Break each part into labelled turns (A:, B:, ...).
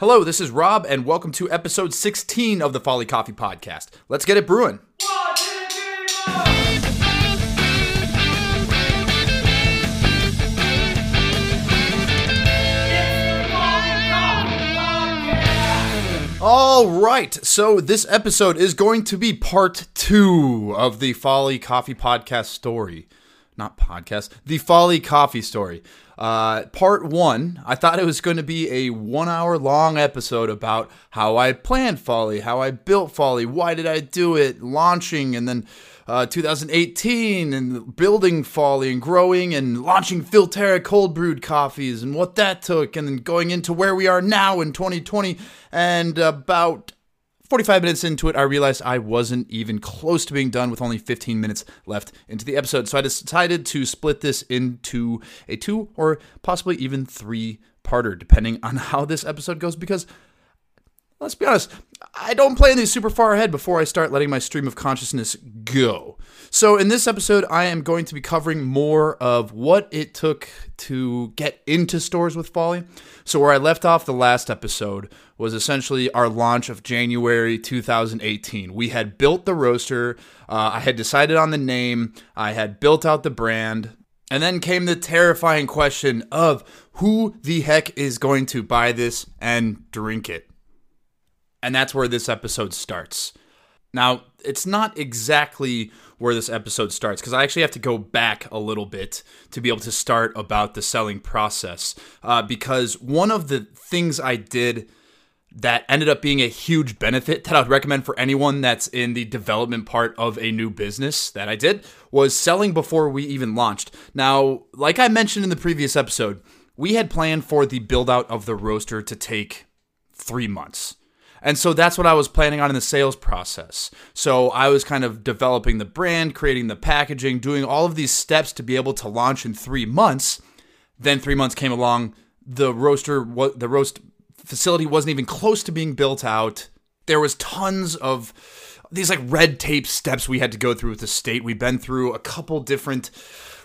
A: Hello, this is Rob, and welcome to episode 16 of the Folly Coffee Podcast. Let's get it brewing. All right, so this episode is going to be part two of the Folly Coffee Podcast story. Not podcast, the Folly Coffee story. Uh, part one, I thought it was going to be a one hour long episode about how I planned Folly, how I built Folly, why did I do it, launching, and then uh, 2018 and building Folly and growing and launching Filterra cold brewed coffees and what that took, and then going into where we are now in 2020 and about 45 minutes into it, I realized I wasn't even close to being done with only 15 minutes left into the episode. So I decided to split this into a two or possibly even three parter, depending on how this episode goes, because let's be honest, I don't plan these super far ahead before I start letting my stream of consciousness go. So, in this episode, I am going to be covering more of what it took to get into stores with Folly. So, where I left off the last episode was essentially our launch of January 2018. We had built the roaster, uh, I had decided on the name, I had built out the brand. And then came the terrifying question of who the heck is going to buy this and drink it? And that's where this episode starts. Now, it's not exactly where this episode starts because I actually have to go back a little bit to be able to start about the selling process. Uh, because one of the things I did that ended up being a huge benefit that I would recommend for anyone that's in the development part of a new business that I did was selling before we even launched. Now, like I mentioned in the previous episode, we had planned for the build out of the roaster to take three months. And so that's what I was planning on in the sales process. So I was kind of developing the brand, creating the packaging, doing all of these steps to be able to launch in three months. Then three months came along. The roaster, the roast facility wasn't even close to being built out. There was tons of these like red tape steps we had to go through with the state. We've been through a couple different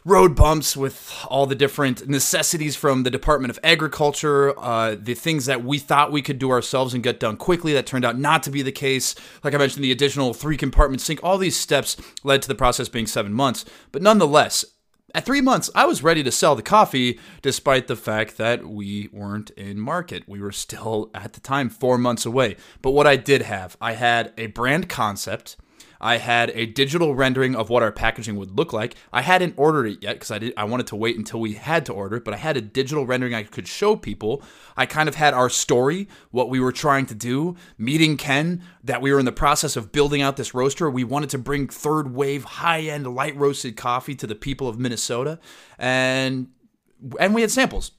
A: road bumps with all the different necessities from the Department of Agriculture, uh, the things that we thought we could do ourselves and get done quickly that turned out not to be the case. Like I mentioned, the additional three compartment sink, all these steps led to the process being seven months. But nonetheless, at three months, I was ready to sell the coffee, despite the fact that we weren't in market. We were still, at the time, four months away. But what I did have, I had a brand concept. I had a digital rendering of what our packaging would look like. I hadn't ordered it yet because I did I wanted to wait until we had to order it, but I had a digital rendering I could show people. I kind of had our story, what we were trying to do, meeting Ken, that we were in the process of building out this roaster. We wanted to bring third wave high-end light roasted coffee to the people of Minnesota and and we had samples.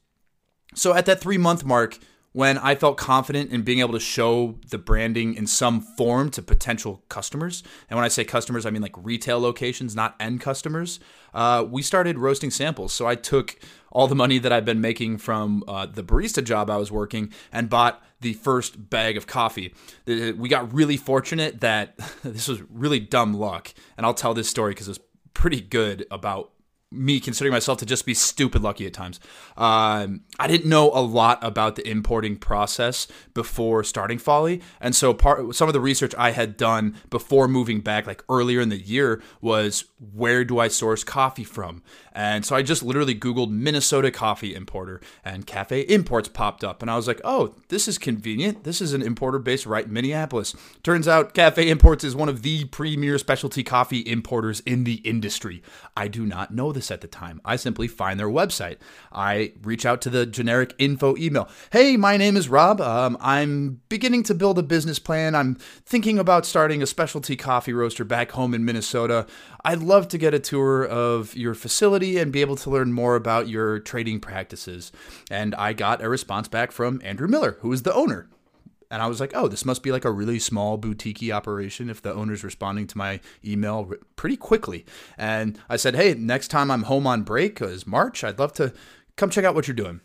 A: So at that 3 month mark, when I felt confident in being able to show the branding in some form to potential customers. And when I say customers, I mean like retail locations, not end customers. Uh, we started roasting samples. So I took all the money that I've been making from uh, the barista job I was working and bought the first bag of coffee. We got really fortunate that this was really dumb luck. And I'll tell this story because it's pretty good about me considering myself to just be stupid lucky at times. Um, I didn't know a lot about the importing process before starting Folly, and so part some of the research I had done before moving back, like earlier in the year, was where do I source coffee from? And so I just literally Googled Minnesota coffee importer, and Cafe Imports popped up, and I was like, oh, this is convenient. This is an importer based right in Minneapolis. Turns out Cafe Imports is one of the premier specialty coffee importers in the industry. I do not know this at the time. I simply find their website. I reach out to the generic info email. Hey, my name is Rob. Um, I'm beginning to build a business plan. I'm thinking about starting a specialty coffee roaster back home in Minnesota. I'd love to get a tour of your facility and be able to learn more about your trading practices. And I got a response back from Andrew Miller, who is the owner. And I was like, oh, this must be like a really small boutique operation if the owner's responding to my email pretty quickly. And I said, hey, next time I'm home on break, is March, I'd love to come check out what you're doing.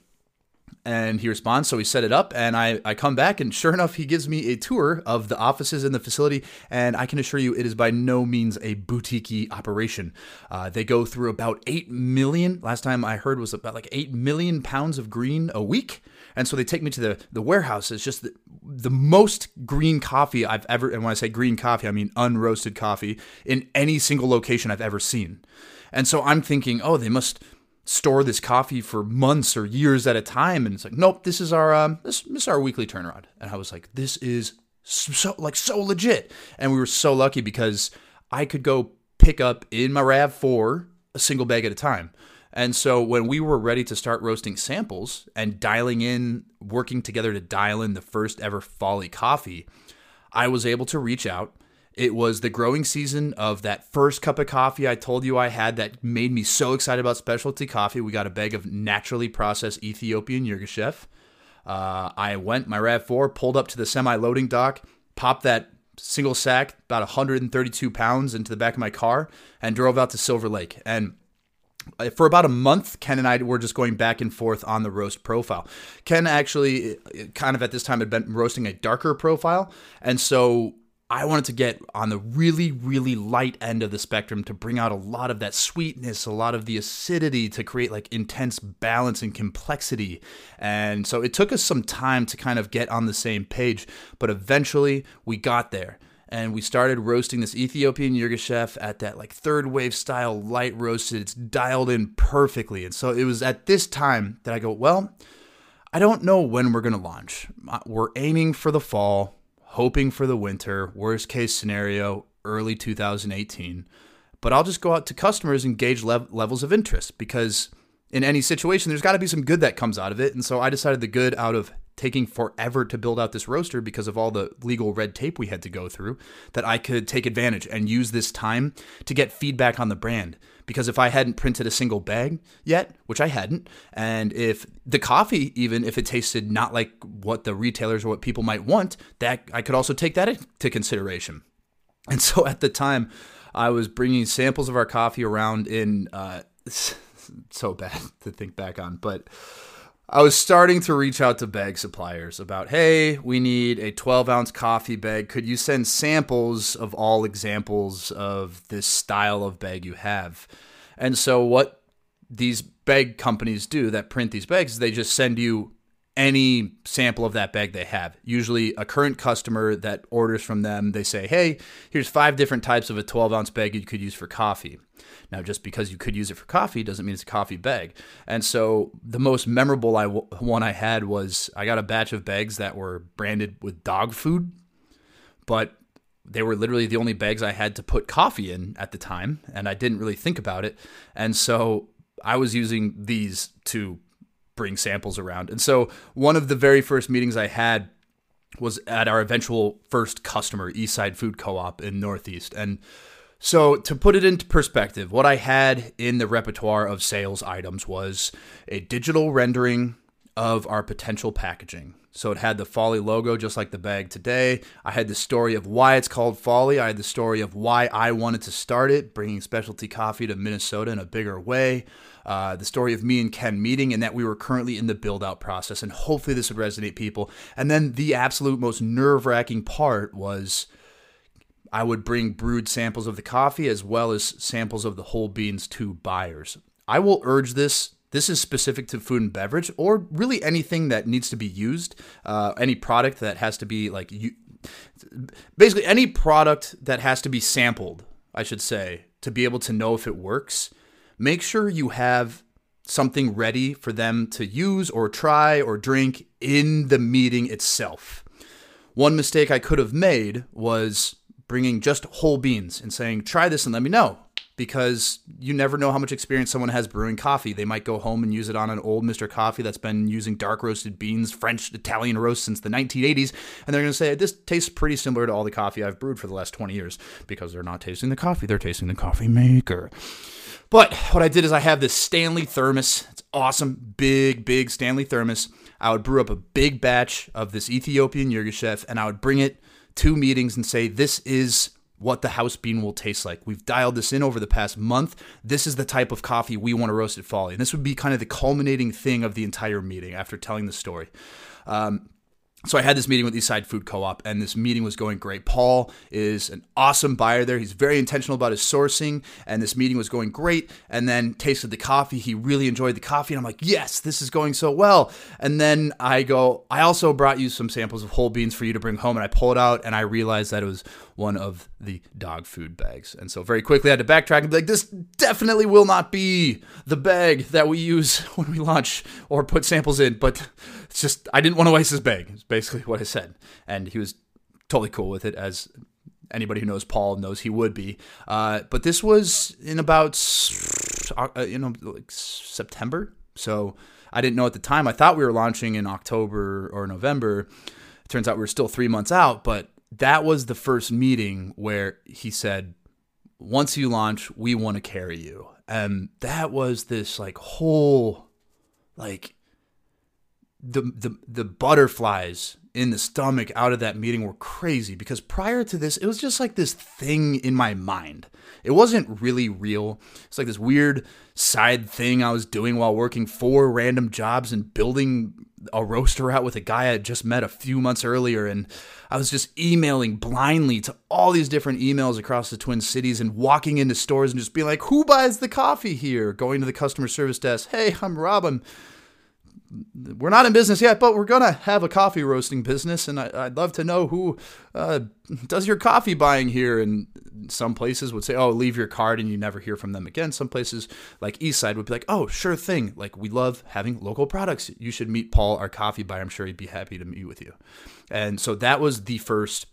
A: And he responds, so we set it up, and I, I come back, and sure enough, he gives me a tour of the offices in the facility, and I can assure you it is by no means a boutique operation. Uh, they go through about 8 million, last time I heard was about like 8 million pounds of green a week And so they take me to the, the warehouse. It's just the, the most green coffee I've ever, and when I say green coffee, I mean unroasted coffee in any single location I've ever seen. And so I'm thinking, oh, they must store this coffee for months or years at a time. And it's like, nope, this is our um, this, this is our weekly turnaround. And I was like, this is so like so legit. And we were so lucky because I could go pick up in my Rav Four a single bag at a time. And so when we were ready to start roasting samples and dialing in, working together to dial in the first ever Folly coffee, I was able to reach out. It was the growing season of that first cup of coffee I told you I had that made me so excited about specialty coffee. We got a bag of naturally processed Ethiopian Yirgacheffe. Uh, I went, my RAV4, pulled up to the semi loading dock, popped that single sack, about 132 pounds, into the back of my car, and drove out to Silver Lake. And uh, for about a month, Ken and I were just going back and forth on the roast profile. Ken actually, uh, kind of at this time, had been roasting a darker profile. And so I wanted to get on the really, really light end of the spectrum to bring out a lot of that sweetness, a lot of the acidity to create like intense balance and complexity. And so it took us some time to kind of get on the same page, but eventually we got there. And we started roasting this Ethiopian Yirgacheffe at that like third wave style light roasted. It's dialed in perfectly. And so it was at this time that I go, well, I don't know when we're going to launch. Uh, we're aiming for the fall hoping for the winter, worst case scenario, early 2018. But I'll just go out to customers and gauge lev- levels of interest because in any situation, there's got to be some good that comes out of it. And so I decided the good out of taking forever to build out this roaster because of all the legal red tape we had to go through, that I could take advantage and use this time to get feedback on the brand. Because if I hadn't printed a single bag yet, which I hadn't, and if the coffee, even if it tasted not like what the retailers or what people might want, that I could also take that into consideration. And so at the time, I was bringing samples of our coffee around in. Uh, so bad to think back on, but I was starting to reach out to bag suppliers about, hey, we need a 12 ounce coffee bag. Could you send samples of all examples of this style of bag you have? And so, what these bag companies do that print these bags is they just send you any sample of that bag they have. Usually, a current customer that orders from them, they say, hey, here's five different types of a 12 ounce bag you could use for coffee. Now, just because you could use it for coffee doesn't mean it's a coffee bag. And so, the most memorable I, one I had was I got a batch of bags that were branded with dog food, but they were literally the only bags I had to put coffee in at the time, and I didn't really think about it. And so, I was using these to bring samples around. And so one of the very first meetings I had was at our eventual first customer, Eastside Food Co-op in Northeast. And so to put it into perspective, what I had in the repertoire of sales items was a digital rendering of our potential packaging. So it had the Folly logo just like the bag today. I had the story of why it's called Folly. I had the story of why I wanted to start it, bringing specialty coffee to Minnesota in a bigger way. Uh, the story of me and Ken meeting and that we were currently in the build out process. And hopefully this would resonate people. And then the absolute most nerve wracking part was I would bring brewed samples of the coffee as well as samples of the whole beans to buyers. I will urge this this is specific to food and beverage, or really anything that needs to be used. Uh, any product that has to be like you, basically any product that has to be sampled, I should say, to be able to know if it works. Make sure you have something ready for them to use or try or drink in the meeting itself. One mistake I could have made was bringing just whole beans and saying, try this and let me know because you never know how much experience someone has brewing coffee. They might go home and use it on an old Mr. Coffee that's been using dark roasted beans, French, Italian roast since the 1980s, and they're going to say, This tastes pretty similar to all the coffee I've brewed for the last 20 years because they're not tasting the coffee, they're tasting the coffee maker. But what I did is I have this Stanley thermos. It's awesome, big, big Stanley thermos. I would brew up a big batch of this Ethiopian Yirgacheffe and I would bring it to meetings and say, This is what the house bean will taste like. We've dialed this in over the past month. This is the type of coffee we want to roast at Folly. And this would be kind of the culminating thing of the entire meeting after telling the story. Um, so I had this meeting with Eastside Food Co-op, and this meeting was going great. Paul is an awesome buyer there. He's very intentional about his sourcing, and this meeting was going great. And then tasted the coffee. He really enjoyed the coffee, and I'm like, yes, this is going so well. And then I go, I also brought you some samples of whole beans for you to bring home, and I pull it out, and I realized that it was one of the dog food bags. And so very quickly I had to backtrack and be like, this definitely will not be the bag that we use when we launch or put samples in. But it's just, I didn't want to waste his bag, is basically what I said. And he was totally cool with it, as anybody who knows Paul knows he would be. Uh, but this was in about, uh, you know, like September. So I didn't know at the time. I thought we were launching in October or November. It turns out we are still three months out, but that was the first meeting where he said, once you launch, we want to carry you. And that was this like whole like the the the butterflies in the stomach out of that meeting were crazy because prior to this, it was just like this thing in my mind. It wasn't really real. It's like this weird side thing I was doing while working four random jobs and building a roaster out with a guy I had just met a few months earlier. And I was just emailing blindly to all these different emails across the Twin Cities and walking into stores and just being like, who buys the coffee here? Going to the customer service desk. Hey, I'm Rob. I'm we're not in business yet, but we're gonna have a coffee roasting business, and I, would love to know who uh, does your coffee buying here. And some places would say, "Oh, leave your card," and you never hear from them again. Some places, like Eastside, would be like, "Oh, sure thing. Like we love having local products. You should meet Paul, our coffee buyer. I'm sure he'd be happy to meet with you." And so that was the first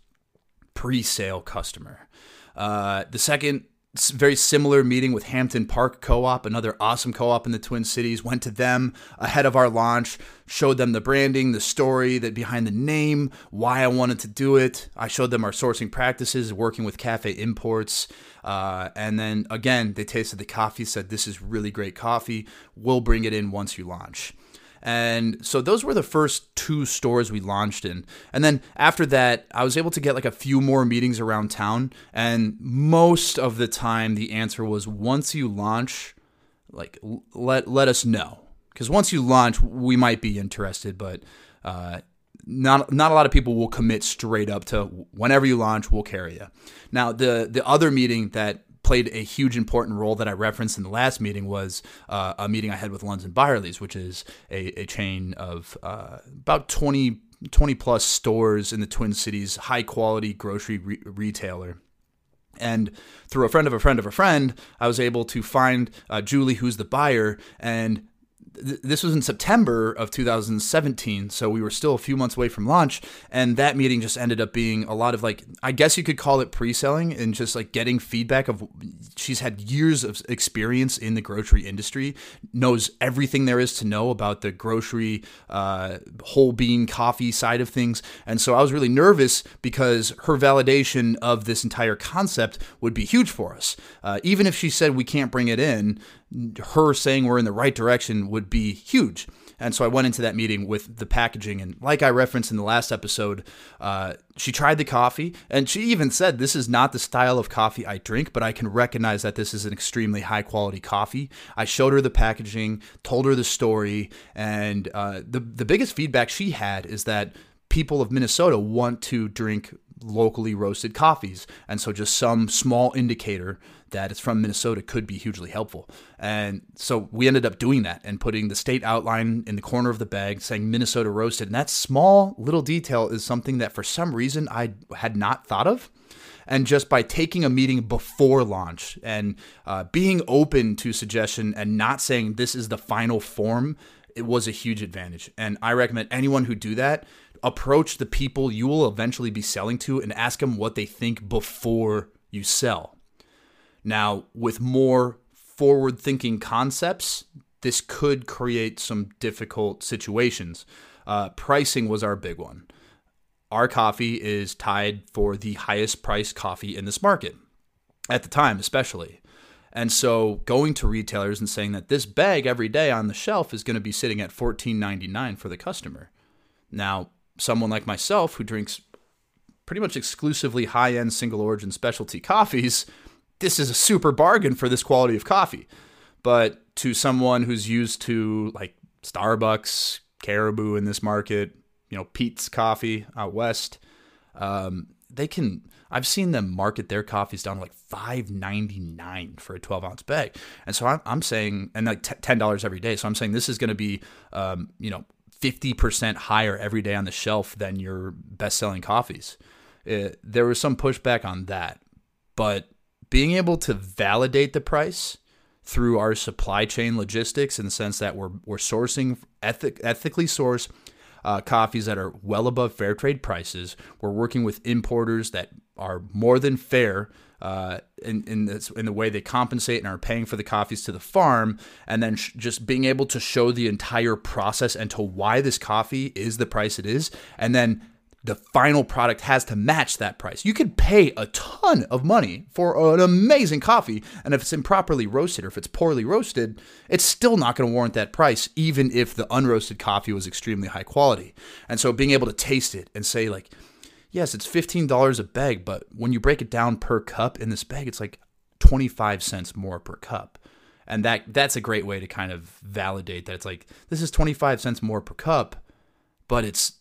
A: pre-sale customer. Uh, the second very similar meeting with Hampden Park Co-op, another awesome co-op in the Twin Cities. Went to them ahead of our launch, showed them the branding, the story that behind the name, why I wanted to do it. I showed them our sourcing practices, working with Cafe Imports, uh, and then again they tasted the coffee, said this is really great coffee. We'll bring it in once you launch. And so those were the first two stores we launched in. And then after that, I was able to get like a few more meetings around town. And most of the time, the answer was once you launch, like let let us know. Because once you launch, we might be interested, but uh, not not a lot of people will commit straight up to whenever you launch, we'll carry you. Now the the other meeting that played a huge important role that I referenced in the last meeting was uh, a meeting I had with Lunds and Byerly's, which is a, a chain of uh, about 20, 20 plus stores in the Twin Cities, high quality grocery re- retailer. And through a friend of a friend of a friend, I was able to find uh, Julie, who's the buyer, and this was in September of 2017, so we were still a few months away from launch, and that meeting just ended up being a lot of like I guess you could call it pre-selling and just like getting feedback of she's had years of experience in the grocery industry, knows everything there is to know about the grocery uh, whole bean coffee side of things, and so I was really nervous because her validation of this entire concept would be huge for us. Uh, even if she said we can't bring it in, her saying we're in the right direction would be huge. And so I went into that meeting with the packaging. And like I referenced in the last episode, uh, she tried the coffee and she even said, This is not the style of coffee I drink, but I can recognize that this is an extremely high quality coffee. I showed her the packaging, told her the story. And uh, the, the biggest feedback she had is that people of Minnesota want to drink locally roasted coffees. And so just some small indicator that it's from Minnesota could be hugely helpful. And so we ended up doing that and putting the state outline in the corner of the bag saying Minnesota roasted. And that small little detail is something that for some reason I had not thought of. And just by taking a meeting before launch and uh, being open to suggestion and not saying this is the final form, it was a huge advantage. And I recommend anyone who do that approach the people you will eventually be selling to and ask them what they think before you sell. Now, with more forward thinking concepts, this could create some difficult situations. Uh, pricing was our big one. Our coffee is tied for the highest priced coffee in this market at the time, especially. And so going to retailers and saying that this bag every day on the shelf is going to be sitting at $14.99 for the customer. Now, someone like myself who drinks pretty much exclusively high end single origin specialty coffees, this is a super bargain for this quality of coffee. But to someone who's used to like Starbucks, Caribou in this market, you know, Peet's Coffee out west. Um, they can I've seen them market their coffees down to like five ninety nine for a twelve ounce bag, and so I'm, I'm saying and like ten dollars every day. So I'm saying this is going to be um, you know fifty percent higher every day on the shelf than your best selling coffees. It, uh, there was some pushback on that, but being able to validate the price through our supply chain logistics in the sense that we're we're sourcing ethic, ethically sourced uh, coffees that are well above fair trade prices. We're working with importers that are more than fair uh, in in, this, in the way they compensate and are paying for the coffees to the farm, and then sh- just being able to show the entire process and to why this coffee is the price it is, and then the final product has to match that price. You could pay a ton of money for an amazing coffee, and if it's improperly roasted or if it's poorly roasted, it's still not going to warrant that price, even if the unroasted coffee was extremely high quality. And so being able to taste it and say, like, yes, it's $15 a bag, but when you break it down per cup in this bag, it's like 25 cents more per cup. And that that's a great way to kind of validate that it's like this is 25 cents more per cup, but it's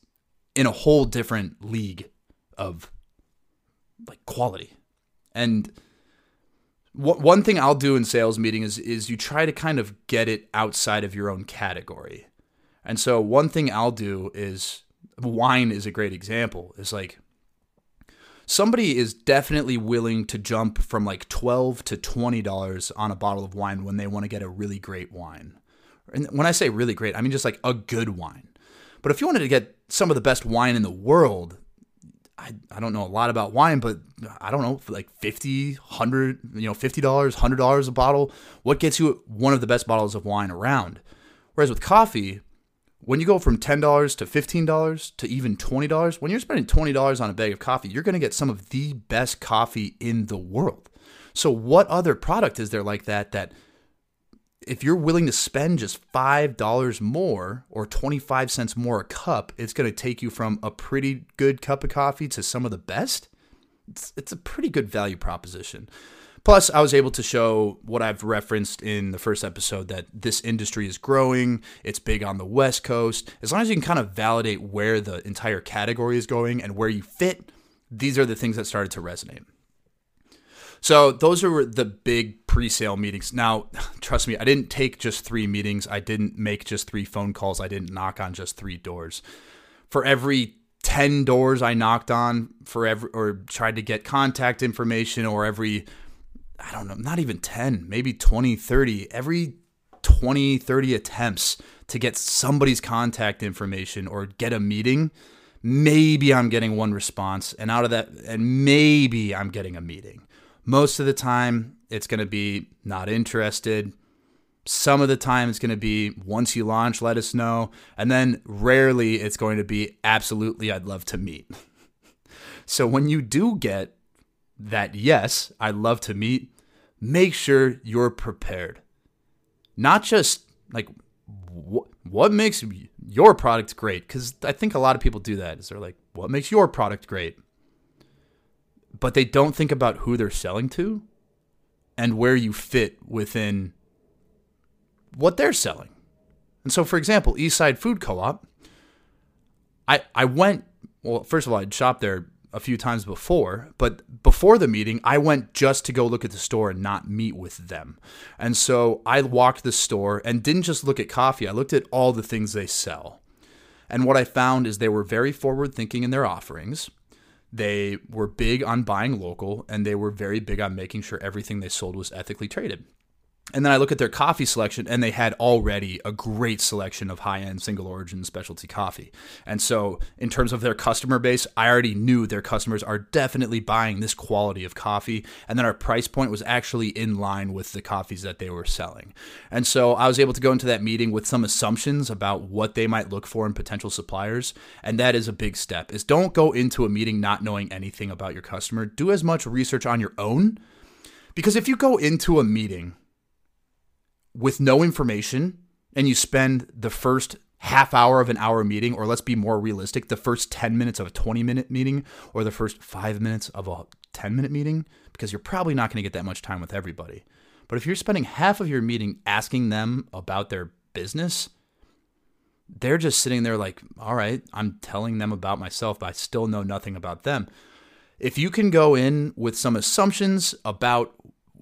A: in a whole different league of like quality. And one thing I'll do in sales meeting is is you try to kind of get it outside of your own category. And so one thing I'll do is wine is a great example. Is like somebody is definitely willing to jump from like 12 to $20 on a bottle of wine when they want to get a really great wine. And when I say really great, I mean just like a good wine. But if you wanted to get some of the best wine in the world, I, I don't know a lot about wine, but I don't know, like 50, 100, you know, $50, $100 a bottle. What gets you one of the best bottles of wine around? Whereas with coffee, when you go from $10 to $15 to even $20, when you're spending $20 on a bag of coffee, you're going to get some of the best coffee in the world. So, what other product is there like that that if you're willing to spend just $5 more or 25 cents more a cup, it's going to take you from a pretty good cup of coffee to some of the best. It's, it's a pretty good value proposition. Plus, I was able to show what I've referenced in the first episode that this industry is growing. It's big on the West Coast. As long as you can kind of validate where the entire category is going and where you fit, these are the things that started to resonate. So those are the big pre-sale meetings. Now, trust me, I didn't take just three meetings. I didn't make just three phone calls. I didn't knock on just three doors. For every 10 doors I knocked on for every or tried to get contact information or every I don't know, not even 10, maybe 20, 30, every 20, 30 attempts to get somebody's contact information or get a meeting, maybe I'm getting one response and out of that and maybe I'm getting a meeting. Most of the time, it's going to be not interested. Some of the time, it's going to be once you launch, let us know. And then rarely, it's going to be absolutely, I'd love to meet. so when you do get that yes, I'd love to meet, make sure you're prepared. Not just like wh- what makes your product great, because I think a lot of people do that. Is they're like, what makes your product great? But they don't think about who they're selling to and where you fit within what they're selling. And so, for example, Eastside Food Co-op, I I went. Well, first of all, I'd shopped there a few times before, but before the meeting, I went just to go look at the store and not meet with them. And so I walked the store and didn't just look at coffee. I looked at all the things they sell. And what I found is they were very forward thinking in their offerings. They were big on buying local and they were very big on making sure everything they sold was ethically traded. And then I look at their coffee selection, and they had already a great selection of high end single origin specialty coffee. And so, in terms of their customer base, I already knew their customers are definitely buying this quality of coffee. And then our price point was actually in line with the coffees that they were selling. And so, I was able to go into that meeting with some assumptions about what they might look for in potential suppliers. And that is a big step is don't go into a meeting not knowing anything about your customer. Do as much research on your own. Because if you go into a meeting with no information and you spend the first half hour of an hour meeting, or let's be more realistic, the first 10 minutes of a 20 minute meeting, or the first five minutes of a 10 minute meeting, because you're probably not going to get that much time with everybody. But if you're spending half of your meeting asking them about their business, they're just sitting there like, all right, I'm telling them about myself, but I still know nothing about them. If you can go in with some assumptions about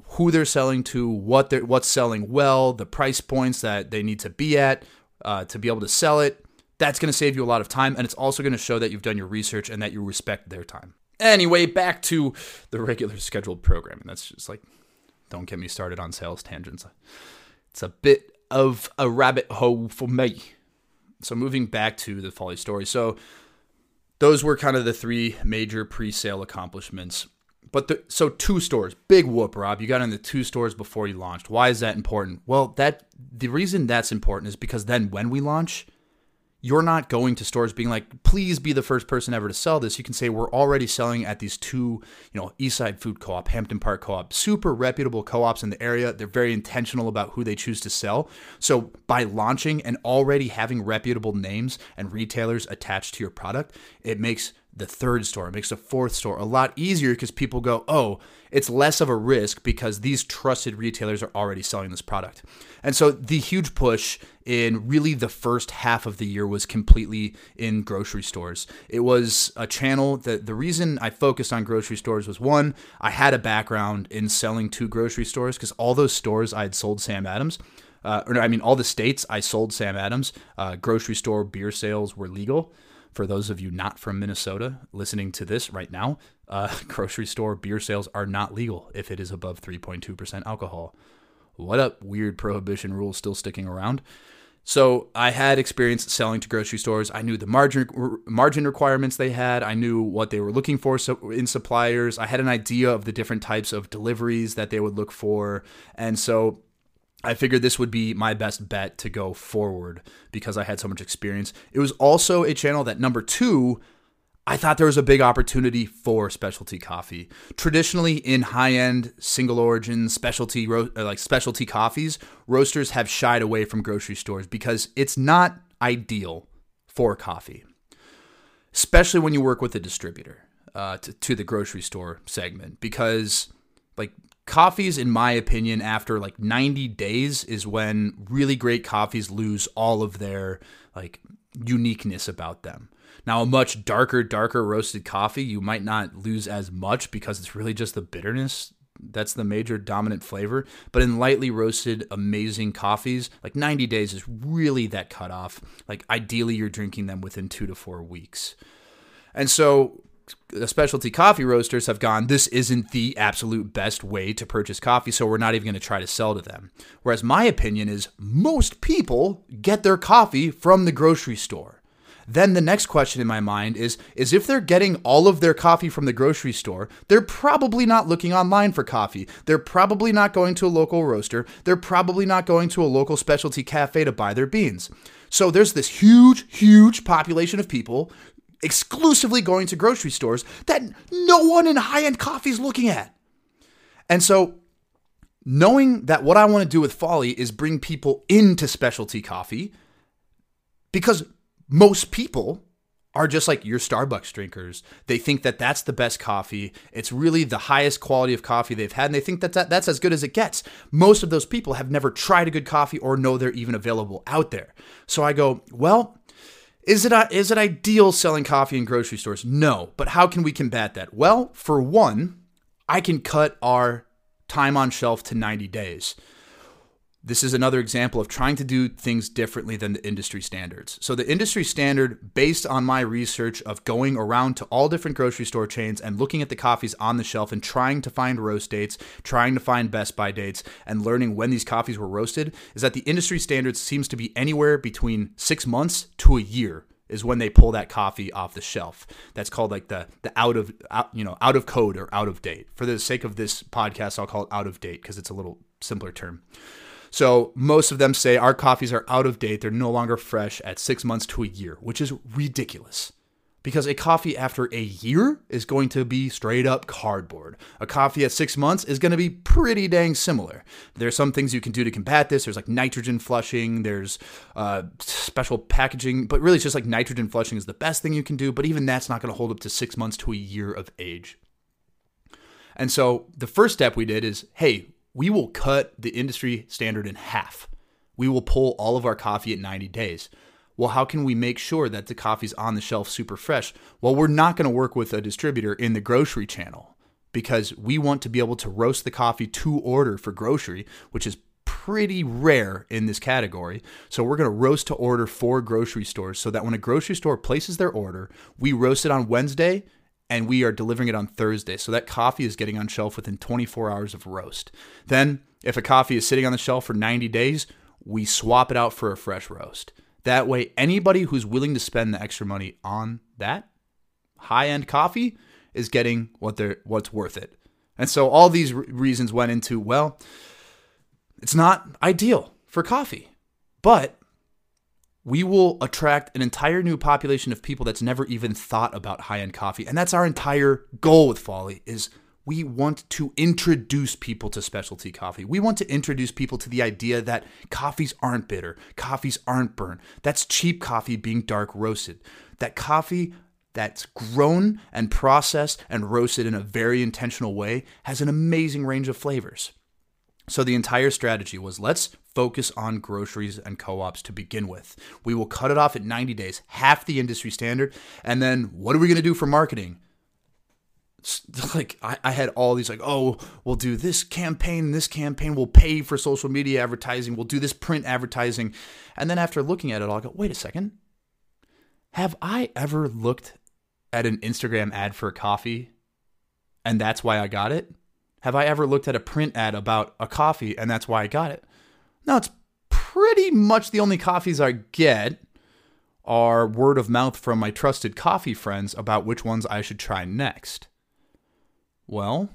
A: who they're selling to, what they're what's selling well, the price points that they need to be at uh, to be able to sell it, that's going to save you a lot of time, and it's also going to show that you've done your research and that you respect their time. Anyway, back to the regular scheduled programming. That's just like, don't get me started on sales tangents. It's a bit of a rabbit hole for me. So moving back to the Folly story. So those were kind of the three major pre-sale accomplishments. But the, so two stores, big whoop, Rob. You got in the two stores before you launched. Why is that important? Well, that the reason that's important is because then when we launch, you're not going to stores being like, please be the first person ever to sell this. You can say we're already selling at these two, you know, Eastside Food Co-op, Hampden Park Co-op, super reputable co-ops in the area. They're very intentional about who they choose to sell. So by launching and already having reputable names and retailers attached to your product, it makes the third store, it makes the fourth store a lot easier because people go, oh, it's less of a risk because these trusted retailers are already selling this product. And so the huge push in really the first half of the year was completely in grocery stores. It was a channel that the reason I focused on grocery stores was one, I had a background in selling to grocery stores because all those stores I had sold Sam Adams. Uh, or I mean, all the states I sold Sam Adams, uh, grocery store beer sales were legal for those of you not from Minnesota listening to this right now, uh, grocery store beer sales are not legal if it is above 3.2% alcohol. What up, weird prohibition rules still sticking around? So I had experience selling to grocery stores. I knew the margin margin requirements they had. I knew what they were looking for in suppliers. I had an idea of the different types of deliveries that they would look for, and so I figured this would be my best bet to go forward because I had so much experience. It was also a channel that number two, I thought there was a big opportunity for specialty coffee. Traditionally, in high-end single origin specialty uh, like specialty coffees, roasters have shied away from grocery stores because it's not ideal for coffee, especially when you work with a distributor uh, to, to the grocery store segment because like coffees in my opinion after like 90 days is when really great coffees lose all of their like uniqueness about them. Now a much darker darker roasted coffee you might not lose as much because it's really just the bitterness that's the major dominant flavor but in lightly roasted amazing coffees like 90 days is really that cutoff. Like ideally you're drinking them within two to four weeks. And so specialty coffee roasters have gone, this isn't the absolute best way to purchase coffee, so we're not even going to try to sell to them. Whereas my opinion is most people get their coffee from the grocery store. Then the next question in my mind is is if they're getting all of their coffee from the grocery store, they're probably not looking online for coffee. They're probably not going to a local roaster. They're probably not going to a local specialty cafe to buy their beans. So there's this huge, huge population of people exclusively going to grocery stores that no one in high end coffee is looking at. And so, knowing that what I want to do with Folly is bring people into specialty coffee because most people are just like your Starbucks drinkers. They think that that's the best coffee. It's really the highest quality of coffee they've had, and they think that, that that's as good as it gets. Most of those people have never tried a good coffee or know they're even available out there. So I go, well, is it, is it ideal selling coffee in grocery stores? No. But how can we combat that? Well, for one, I can cut our time on shelf to 90 days. This is another example of trying to do things differently than the industry standards. So, the industry standard, based on my research of going around to all different grocery store chains and looking at the coffees on the shelf and trying to find roast dates, trying to find best by dates, and learning when these coffees were roasted, is that the industry standard seems to be anywhere between six months to a year is when they pull that coffee off the shelf. That's called like the the out of out, you know out of code or out of date. For the sake of this podcast, I'll call it out of date because it's a little simpler term. So most of them say our coffees are out of date. They're no longer fresh at six months to a year, which is ridiculous. Because a coffee after a year is going to be straight up cardboard. A coffee at six months is going to be pretty dang similar. There's some things you can do to combat this. There's like nitrogen flushing, there's uh, special packaging, but really it's just like nitrogen flushing is the best thing you can do. But even that's not going to hold up to six months to a year of age. And so the first step we did is hey, we will cut the industry standard in half. We will pull all of our coffee at 90 days. well, how can we make sure that the coffee's on the shelf super fresh? Well, we're not going to work with a distributor in the grocery channel because we want to be able to roast the coffee to order for grocery, which is pretty rare in this category. So we're going to roast to order for grocery stores so that when a grocery store places their order, we roast it on Wednesday and we are delivering it on Thursday. So that coffee is getting on shelf within 24 hours of roast. Then, if a coffee is sitting on the shelf for 90 days, we swap it out for a fresh roast. That way, anybody who's willing to spend the extra money on that high end coffee is getting what they're what's worth it. And so all these re- reasons went into well, it's not ideal for coffee, but we will attract an entire new population of people that's never even thought about high end coffee, and that's our entire goal with Folly is we want to introduce people to specialty coffee. We want to introduce people to the idea that coffees aren't bitter, coffees aren't burnt. That's cheap coffee being dark roasted. That coffee that's grown and processed and roasted in a very intentional way has an amazing range of flavors. So the entire strategy was let's focus on groceries and co-ops to begin with. We will cut it off at 90 days, half the industry standard, and then what are we going to do for marketing? like I, I, had all these like oh we'll do this campaign this campaign we'll pay for social media advertising we'll do this print advertising and then after looking at it i'll go wait a second have i ever looked at an instagram ad for coffee and that's why i got it have i ever looked at a print ad about a coffee and that's why i got it no it's pretty much the only coffees i get are word of mouth from my trusted coffee friends about which ones i should try next well,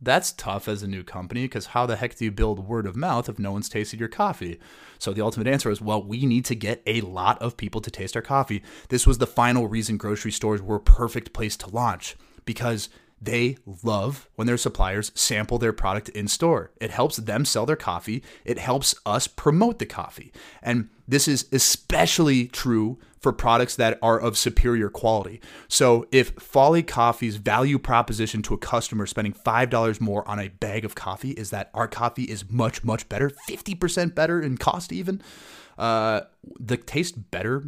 A: that's tough as a new company because how the heck do you build word of mouth if no one's tasted your coffee? So the ultimate answer is well, we need to get a lot of people to taste our coffee. This was the final reason grocery stores were a perfect place to launch because they love when their suppliers sample their product in store. It helps them sell their coffee, it helps us promote the coffee. And this is especially true for products that are of superior quality. So, if Folly Coffee's value proposition to a customer spending $5 more on a bag of coffee is that our coffee is much, much better, 50% better in cost, even, uh, the taste better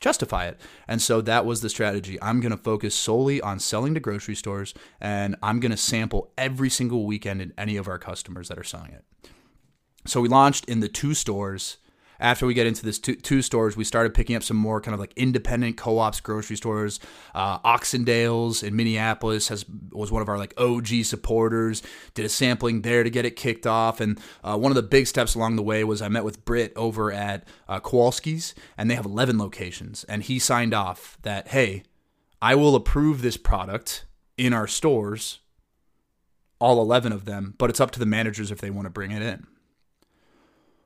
A: justify it. And so that was the strategy. I'm going to focus solely on selling to grocery stores and I'm going to sample every single weekend in any of our customers that are selling it. So we launched in the two stores after we get into this two, two, stores, we started picking up some more kind of like independent co-ops, grocery stores. Uh, Oxendale's in Minneapolis has was one of our like OG supporters. Did a sampling there to get it kicked off, and uh, one of the big steps along the way was I met with Britt over at uh, Kowalski's, and they have 11 locations, and he signed off that hey, I will approve this product in our stores, all 11 of them, but it's up to the managers if they want to bring it in.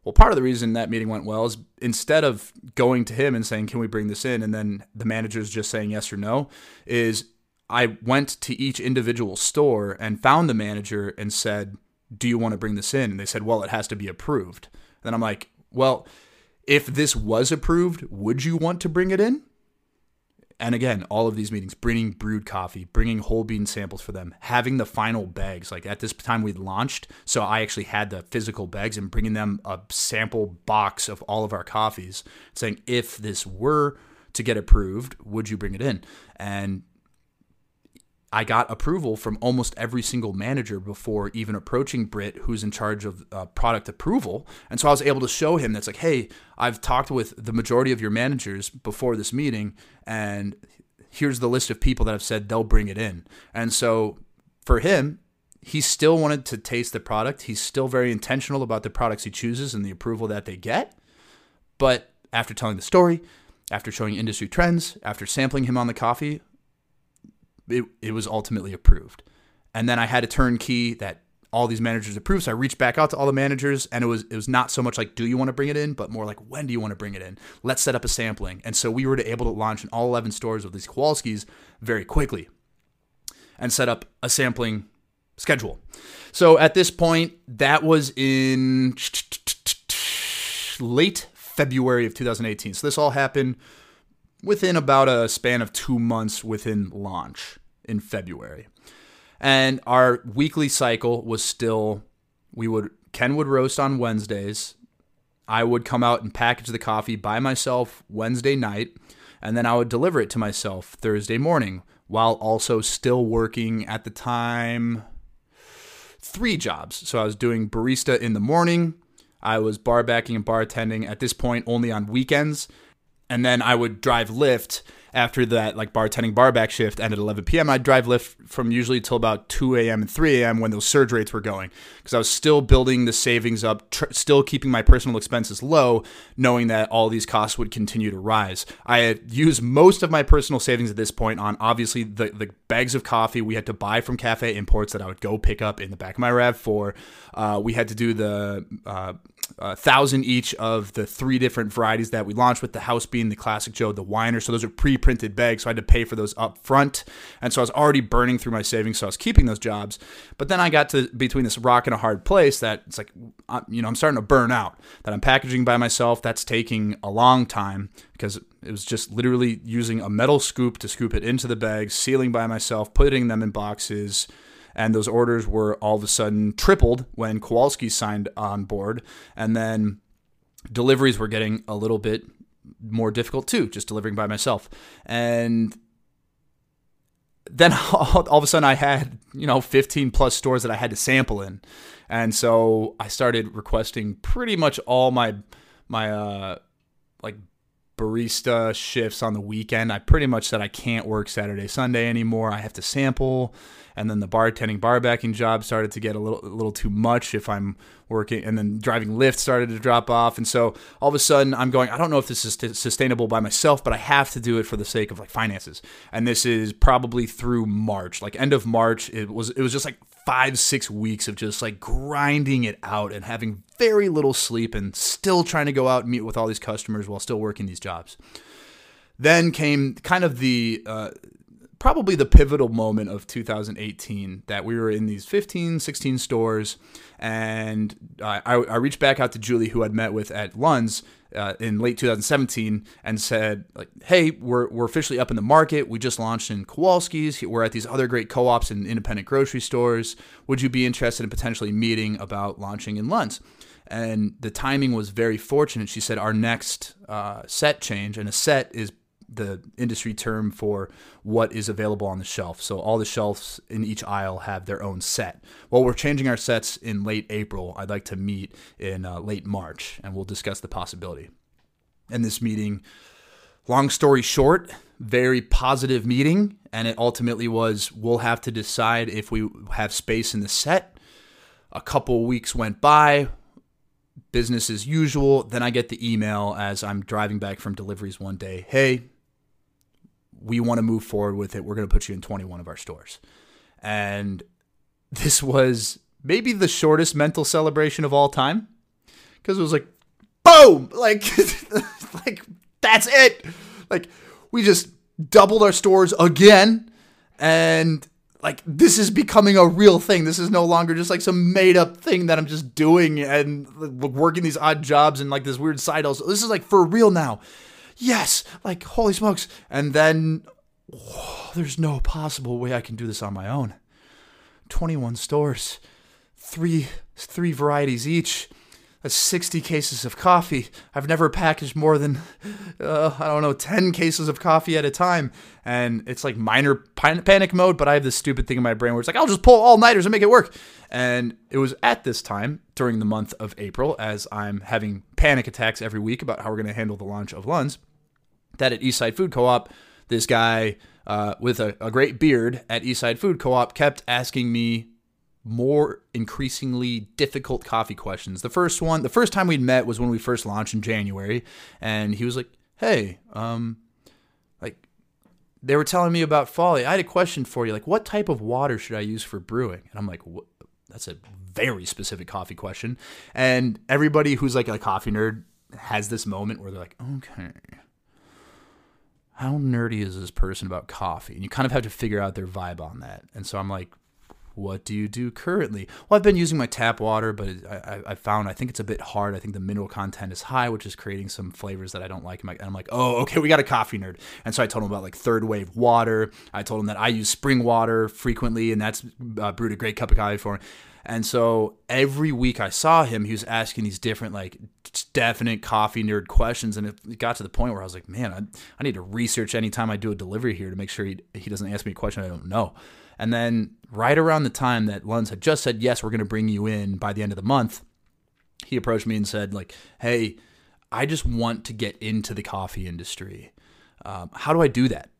A: Well, part of the reason that meeting went well is instead of going to him and saying, "Can we bring this in?" and then the manager's just saying yes or no, is I went to each individual store and found the manager and said, "Do you want to bring this in?" And they said, "Well, it has to be approved." then I'm like, "Well, if this was approved, would you want to bring it in?" And again, all of these meetings, bringing brewed coffee, bringing whole bean samples for them, having the final bags. Like at this time, we'd launched, so I actually had the physical bags and bringing them a sample box of all of our coffees, saying if this were to get approved, would you bring it in? And I got approval from almost every single manager before even approaching Britt, who's in charge of uh, product approval. And so I was able to show him that's like, hey, I've talked with the majority of your managers before this meeting, and here's the list of people that have said they'll bring it in. And so for him, he still wanted to taste the product. He's still very intentional about the products he chooses and the approval that they get. But after telling the story, after showing industry trends, after sampling him on the coffee, it, it was ultimately approved. And then I had a turnkey that all these managers approved. So I reached back out to all the managers, and it was it was not so much like, do you want to bring it in, but more like, when do you want to bring it in? Let's set up a sampling. And so we were able to launch in all 11 stores of these Kowalski's very quickly, and set up a sampling schedule. So at this point, that was in late February of 2018. So this all happened within about a span of two months within launch in February. And our weekly cycle was still we would Ken would roast on Wednesdays. I would come out and package the coffee by myself Wednesday night, and then I would deliver it to myself Thursday morning while also still working at the time three jobs. So I was doing barista in the morning, I was bar backing and bartending at this point only on weekends, and then I would drive Lyft after that like bartending barback shift ended at 11 p.m. I'd drive Lyft from usually till about 2 a.m. and 3 a.m. when those surge rates were going because I was still building the savings up, tr- still keeping my personal expenses low, knowing that all these costs would continue to rise. I had used most of my personal savings at this point on obviously the, the bags of coffee we had to buy from Cafe Imports that I would go pick up in the back of my RAV4. Uh, we had to do the uh, a thousand each of the three different varieties that we launched with the house bean, the classic Joe, the Winer. So those are pre-printed bags, so I had to pay for those up front, and so I was already burning through my savings, so I was keeping those jobs. But then I got to between this rock and a hard place that it's like, you know, I'm starting to burn out. That I'm packaging by myself. That's taking a long time because it was just literally using a metal scoop to scoop it into the bags, sealing by myself, putting them in boxes and those orders were all of a sudden tripled when Kowalski signed on board, and then deliveries were getting a little bit more difficult too, just delivering by myself, and then all, of a sudden I had you know 15 plus stores that I had to sample in, and so I started requesting pretty much all my my uh, like barista shifts on the weekend. I pretty much said I can't work Saturday, Sunday anymore. I have to sample and then the bartending barbacking job started to get a little a little too much if I'm working and then driving Lyft started to drop off and so all of a sudden I'm going I don't know if this is sustainable by myself but I have to do it for the sake of like finances and this is probably through March like end of March it was it was just like 5 6 weeks of just like grinding it out and having very little sleep and still trying to go out and meet with all these customers while still working these jobs. Then came kind of the uh, probably the pivotal moment of 2018 that we were in these 15, 16 stores. And I, I reached back out to Julie, who I'd met with at Lund's uh, in late 2017, and said, like, hey, we're, we're officially up in the market. We just launched in Kowalski's. We're at these other great co ops and independent grocery stores. Would you be interested in potentially meeting about launching in Lund's? And the timing was very fortunate. She said, our next uh, set change, and a set is the industry term for what is available on the shelf. So all the shelves in each aisle have their own set. Well, we're changing our sets in late April. I'd like to meet in uh, late March, and we'll discuss the possibility. In this meeting, long story short, very positive meeting, and it ultimately was we'll have to decide if we have space in the set. A couple weeks went by business as usual. Then I get the email as I'm driving back from deliveries one day. Hey, we want to move forward with it. We're going to put you in 21 of our stores. And this was maybe the shortest mental celebration of all time because it was like, boom, like, like that's it. Like we just doubled our stores again, and like this is becoming a real thing. This is no longer just like some made up thing that I'm just doing and working these odd jobs and like this weird side hustle. This is like for real now yes, like holy smokes. And then oh, there's no possible way I can do this on my own. 21 stores, three three varieties each. That's 60 cases of coffee. I've never packaged more than, uh, I don't know, 10 cases of coffee at a time. And it's like minor panic mode, but I have this stupid thing in my brain where it's like, I'll just pull all nighters and make it work. And it was at this time during the month of April, as I'm having panic attacks every week about how we're going to handle the launch of Lund's, that at Eastside Food Co-op, this guy uh, with a, a great beard at Eastside Food Co-op kept asking me more increasingly difficult coffee questions. The first one, the first time we'd met was when we first launched in January, and he was like, "Hey, um, like they were telling me about folly. I had a question for you. Like, what type of water should I use for brewing?" And I'm like, "That's a very specific coffee question." And everybody who's like a coffee nerd has this moment where they're like, "Okay." How nerdy is this person about coffee? And you kind of have to figure out their vibe on that. And so I'm like, what do you do currently? Well, I've been using my tap water, but I, I, found I think it's a bit hard. I think the mineral content is high, which is creating some flavors that I don't like. And I'm like, oh, okay, we got a coffee nerd. And so I told him about like third wave water. I told him that I use spring water frequently, and that's uh, brewed a great cup of coffee for me. And so every week I saw him, he was asking these different like definite coffee nerd questions. And it got to the point where I was like, man, I, I need to research anytime I do a delivery here to make sure he, he doesn't ask me a question I don't know. And then right around the time that Lunds had just said, yes, we're going to bring you in by the end of the month, he approached me and said, like, hey, I just want to get into the coffee industry. Um, how do I do that?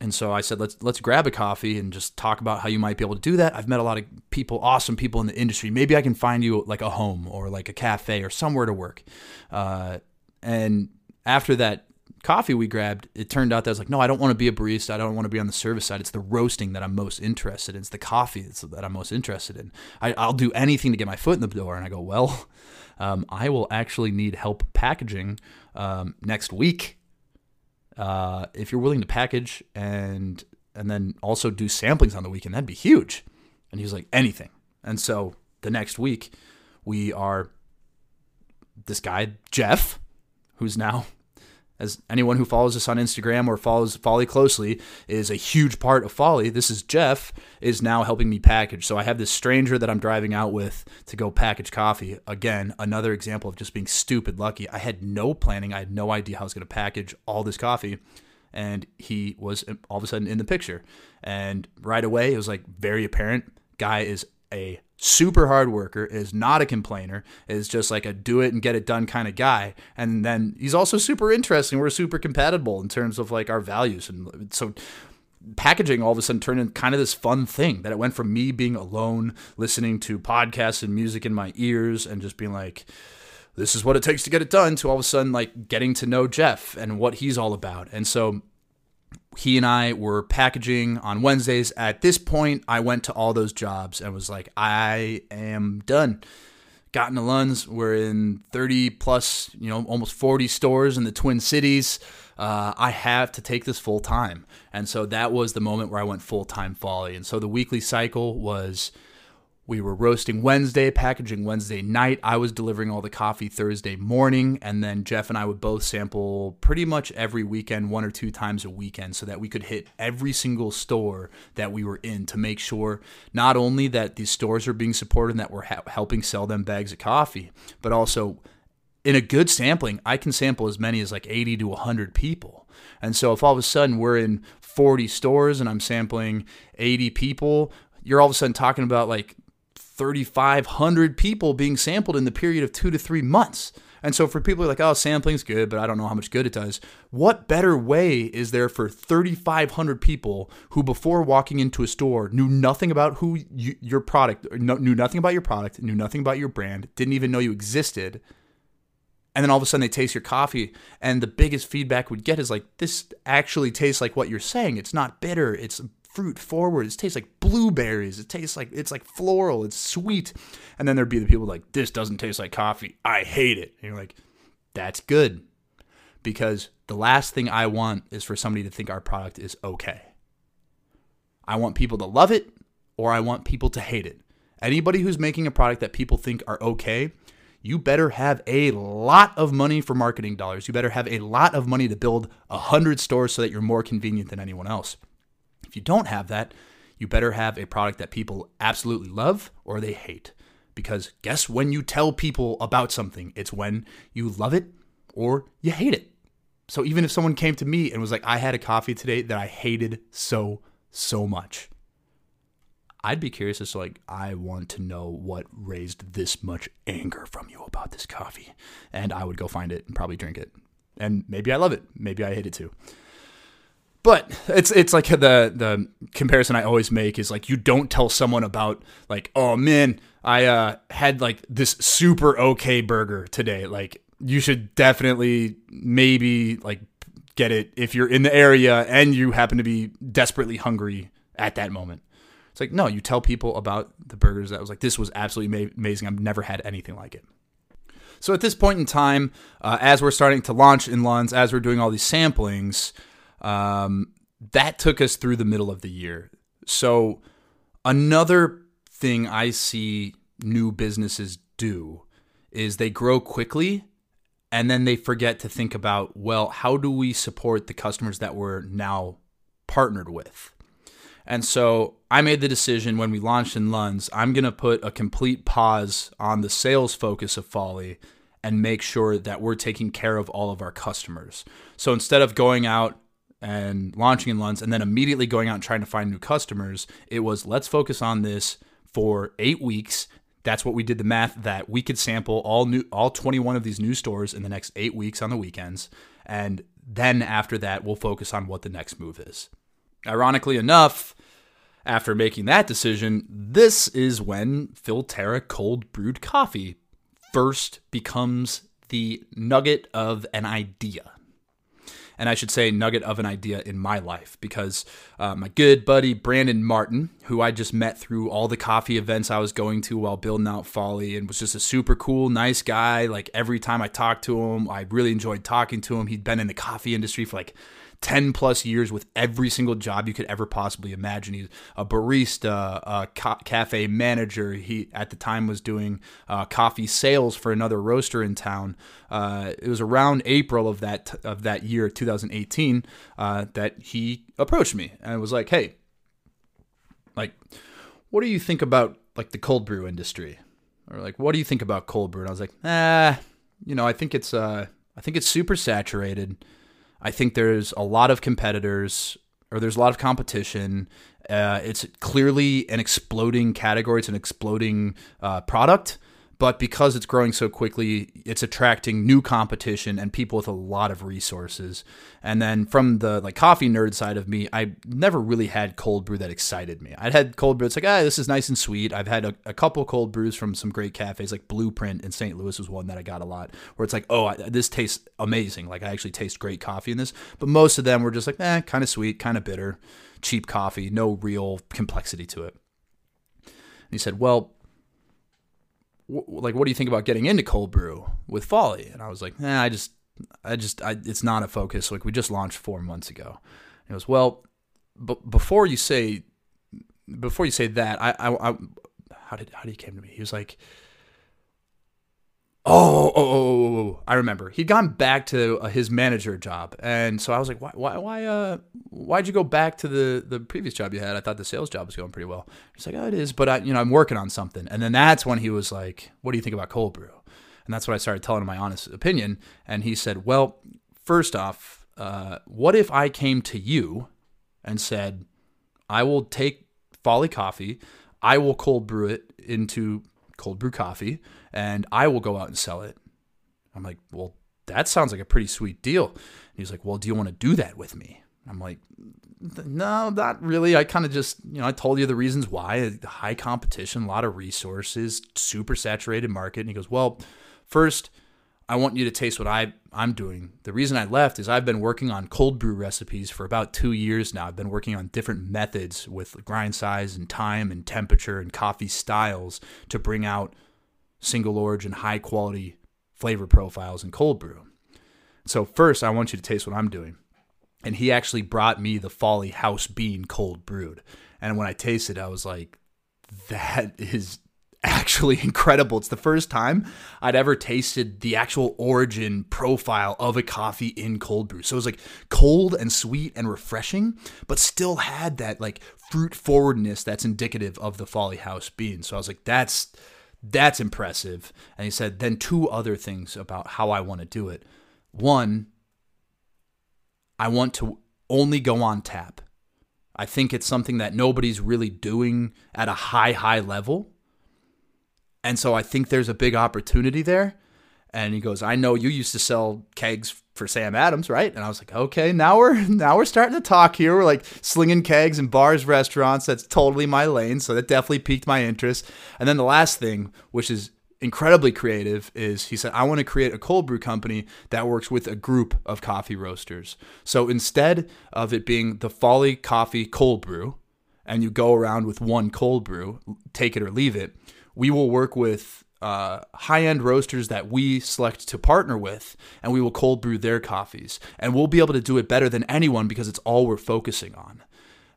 A: And so I said, let's let's grab a coffee and just talk about how you might be able to do that. I've met a lot of people, awesome people in the industry. Maybe I can find you like a home or like a cafe or somewhere to work. Uh, and after that coffee we grabbed, it turned out that I was like, no, I don't want to be a barista. I don't want to be on the service side. It's the roasting that I'm most interested in. It's the coffee that I'm most interested in. I, will do anything to get my foot in the door. And I go, well, um, I will actually need help packaging um, next week uh, if you're willing to package and and then also do samplings on the weekend, that'd be huge. And he was like, anything. And so the next week, we are this guy Jeff, who's now as anyone who follows us on Instagram or follows Folly closely is a huge part of Folly. This is Jeff is now helping me package. So I have this stranger that I'm driving out with to go package coffee. Again, another example of just being stupid lucky. I had no planning. I had no idea how I was going to package all this coffee. And he was um, all of a sudden in the picture. And right away, it was like very apparent. Guy is a super hard worker, is not a complainer, is just like a do it and get it done kind of guy. And then he's also super interesting. We're super compatible in terms of like our values. And so packaging all of a sudden turned into kind of this fun thing that it went from me being alone, listening to podcasts and music in my ears and just being like, this is what it takes to get it done to all of a sudden like getting to know Jeff and what he's all about. And so he and I were packaging on Wednesdays. At this point, I went to all those jobs and was like, I am done. Gotten into Lunds. We're in 30 plus, you know, almost 40 stores in the Twin Cities. Uh, I have to take this full time. And so that was the moment where I went full time folly. And so the weekly cycle was we were roasting Wednesday, packaging Wednesday night. I was delivering all the coffee Thursday morning. And then Jeff and I would both sample pretty much every weekend, one or two times a weekend, so that we could hit every single store that we were in to make sure not only that these stores are being supported and that we're ha- helping sell them bags of coffee, but also in a good sampling, I can sample as many as like 80 to 100 people. And so if all of a sudden we're in 40 stores and I'm sampling 80 people, you're all of a sudden talking about like 3,500 people being sampled in the period of two to three months. And so for people who are like, oh, sampling's good, but I don't know how much good it does. What better way is there for 3,500 people who, before walking into a store, knew nothing about who you, your product, knew nothing about your product, knew nothing about your brand, didn't even know you existed, and then all of a sudden they taste your coffee, and the biggest feedback we'd get is like, this actually tastes like what you're saying. It's not bitter. It's fruit forward. It tastes like blueberries. It tastes like it's like floral. It's sweet. And then there'd be the people like, this doesn't taste like coffee. I hate it. And you're like, that's good. Because the last thing I want is for somebody to think our product is okay. I want people to love it or I want people to hate it. Anybody who's making a product that people think are okay, you better have a lot of money for marketing dollars. You better have a lot of money to build a hundred stores so that you're more convenient than anyone else. If you don't have that, you better have a product that people absolutely love or they hate. Because guess when you tell people about something, it's when you love it or you hate it. So even if someone came to me and was like, I had a coffee today that I hated so, so much, I'd be curious as to like, I want to know what raised this much anger from you about this coffee. And I would go find it and probably drink it. And maybe I love it. Maybe I hate it too. But it's it's like the the comparison I always make is like you don't tell someone about like oh man I uh, had like this super okay burger today like you should definitely maybe like get it if you're in the area and you happen to be desperately hungry at that moment. It's like no, you tell people about the burgers that was like this was absolutely amazing. I've never had anything like it. So at this point in time, uh, as we're starting to launch in Lunds, as we're doing all these samplings, um, that took us through the middle of the year. So, another thing I see new businesses do is they grow quickly and then they forget to think about, well, how do we support the customers that we're now partnered with? And so I made the decision when we launched in Lunds, I'm going to put a complete pause on the sales focus of Folly and make sure that we're taking care of all of our customers. So instead of going out and launching in Lunds and then immediately going out and trying to find new customers, it was let's focus on this for eight weeks. That's what we did the math that we could sample all new all 21 of these new stores in the next eight weeks on the weekends. And then after that, we'll focus on what the next move is. Ironically enough, after making that decision, this is when Filterra cold brewed coffee first becomes the nugget of an idea and I should say nugget of an idea in my life because uh, my good buddy Brandon Martin, who I just met through all the coffee events I was going to while building out Folly, and was just a super cool, nice guy. Like every time I talked to him, I really enjoyed talking to him. He'd been in the coffee industry for like 10 plus years with every single job you could ever possibly imagine. He's a barista, a ca- cafe manager. He at the time was doing uh, coffee sales for another roaster in town. Uh, it was around April of that of that year, 2018, uh, that he approached me and was like, "Hey, like, what do you think about like the cold brew industry?" Or like, "What do you think about cold brew?" And I was like, "Ah, you know, I think it's uh, I think it's super saturated." I think there's a lot of competitors or there's a lot of competition. Uh, it's clearly an exploding category. It's an exploding uh, product but because it's growing so quickly, it's attracting new competition and people with a lot of resources. And then from the like coffee nerd side of me, I never really had cold brew that excited me. I'd had cold brew. It's like, ah, this is nice and sweet. I've had a, a couple cold brews from some great cafes, like Blueprint in St. Louis was one that I got a lot, where it's like, oh, I, this tastes amazing. Like I actually taste great coffee in this. But most of them were just like, eh, kind of sweet, kind of bitter, cheap coffee, no real complexity to it. And he said, well, like, what do you think about getting into cold brew with Folly? And I was like, nah, I just, I just, I, it's not a focus. Like, we just launched four months ago. And he goes, well, but before you say, before you say that, I, I, I how did, how did he came to me? He was like, Oh, oh, oh, oh, I remember. He'd gone back to uh, his manager job, and so I was like, "Why, why, why, uh, why'd you go back to the the previous job you had? I thought the sales job was going pretty well." He's like, "Oh, it is, but I, you know, I'm working on something." And then that's when he was like, "What do you think about cold brew?" And that's when I started telling him my honest opinion, and he said, "Well, first off, uh, what if I came to you and said, I will take Folly Coffee, I will cold brew it into cold brew coffee." And I will go out and sell it. I'm like, well, that sounds like a pretty sweet deal. And he's like, well, do you want to do that with me? I'm like, no, not really. I kind of just, you know, I told you the reasons why high competition, a lot of resources, super saturated market. And he goes, well, first, I want you to taste what I, I'm doing. The reason I left is I've been working on cold brew recipes for about two years now. I've been working on different methods with grind size and time and temperature and coffee styles to bring out single origin, high quality flavor profiles in cold brew. So, first, I want you to taste what I'm doing. And he actually brought me the Folly House Bean cold brewed. And when I tasted, I was like, that is actually incredible. It's the first time I'd ever tasted the actual origin profile of a coffee in cold brew. So it was like cold and sweet and refreshing, but still had that like fruit forwardness that's indicative of the Folly House bean. So I was like, that's that's impressive. And he said, then two other things about how I want to do it. One, I want to only go on tap. I think it's something that nobody's really doing at a high, high level. And so I think there's a big opportunity there. And he goes, I know you used to sell kegs for Sam Adams, right? And I was like, okay, now we're now we're starting to talk here. We're like slinging kegs and bars, restaurants. That's totally my lane. So that definitely piqued my interest. And then the last thing, which is incredibly creative, is he said, I want to create a cold brew company that works with a group of coffee roasters. So instead of it being the Folly Coffee cold brew, and you go around with one cold brew, take it or leave it, we will work with uh, high end roasters that we select to partner with, and we will cold brew their coffees. And we'll be able to do it better than anyone because it's all we're focusing on.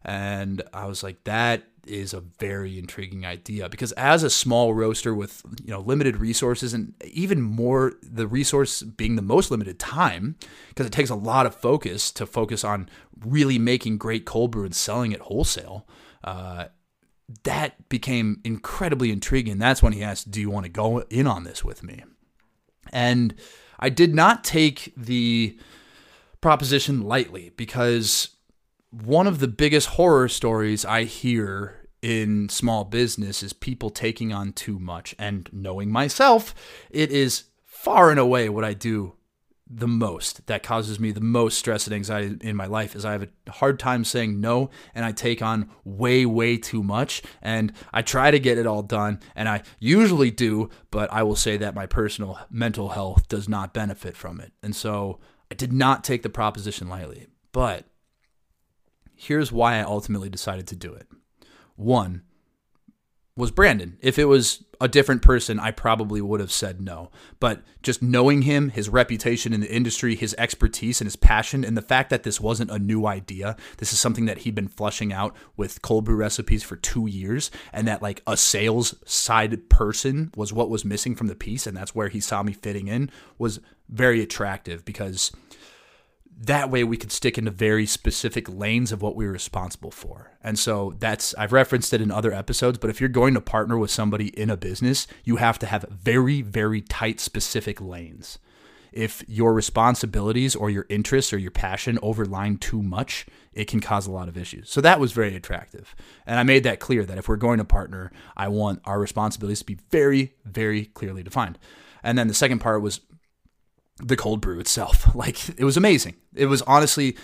A: And I was like, that is a very intriguing idea because as a small roaster with you know limited resources and even more the resource being the most limited time because it takes a lot of focus to focus on really making great cold brew and selling it wholesale uh, that became incredibly intriguing. That's when he asked, Do you want to go in on this with me? And I did not take the proposition lightly because one of the biggest horror stories I hear in small business is people taking on too much. And knowing myself, it is far and away what I do the most that causes me the most stress and anxiety in my life is I have a hard time saying no and I take on way way too much and I try to get it all done and I usually do but I will say that my personal mental health does not benefit from it. And so I did not take the proposition lightly but here's why I ultimately decided to do it. One was Brandon. If it was a different person, I probably would have said no. But just knowing him, his reputation in the industry, his expertise and his passion, and the fact that this wasn't a new idea, this is something that he'd been flushing out with cold brew recipes for two years, and that like a sales side person was what was missing from the piece, and that's where he saw me fitting in, was very attractive because that way we could stick into very specific lanes of what we were responsible for. And so that's I've referenced it in other episodes, but if you're going to partner with somebody in a business, you have to have very very tight specific lanes. If your responsibilities or your interests or your passion overline too much, it can cause a lot of issues. So that was very attractive. And I made that clear that if we're going to partner, I want our responsibilities to be very very clearly defined. And then the second part was the cold brew itself. Like it was amazing. It was honestly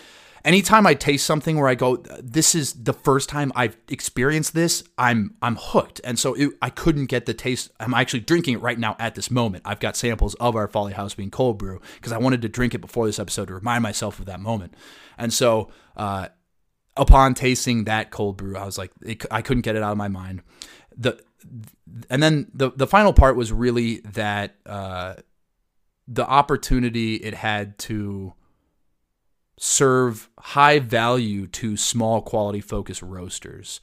A: anytime I taste something where I go, this is the first time I've experienced this, I'm I'm hooked. And so it, I couldn't get the taste. I'm actually drinking it right now at this moment. I've got samples of our Folly House Bean cold brew because I wanted to drink it before this episode to remind myself of that moment. And so uh, upon tasting that cold brew, I was like, it, I couldn't get it out of my mind. The and then the the final part was really that. Uh, the opportunity it had to serve high value to small quality focused roasters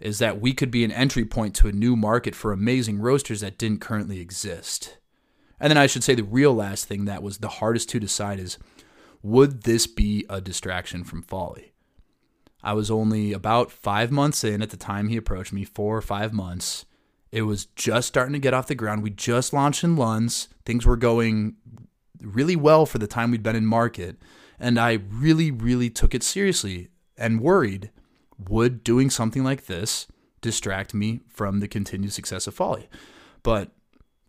A: is that we could be an entry point to a new market for amazing roasters that didn't currently exist. And then I should say the real last thing that was the hardest to decide is would this be a distraction from folly? I was only about five months in at the time he approached me, four or five months. It was just starting to get off the ground. We just launched in Lunds. Things were going really well for the time we'd been in market. And I really, really took it seriously and worried would doing something like this distract me from the continued success of Folly? But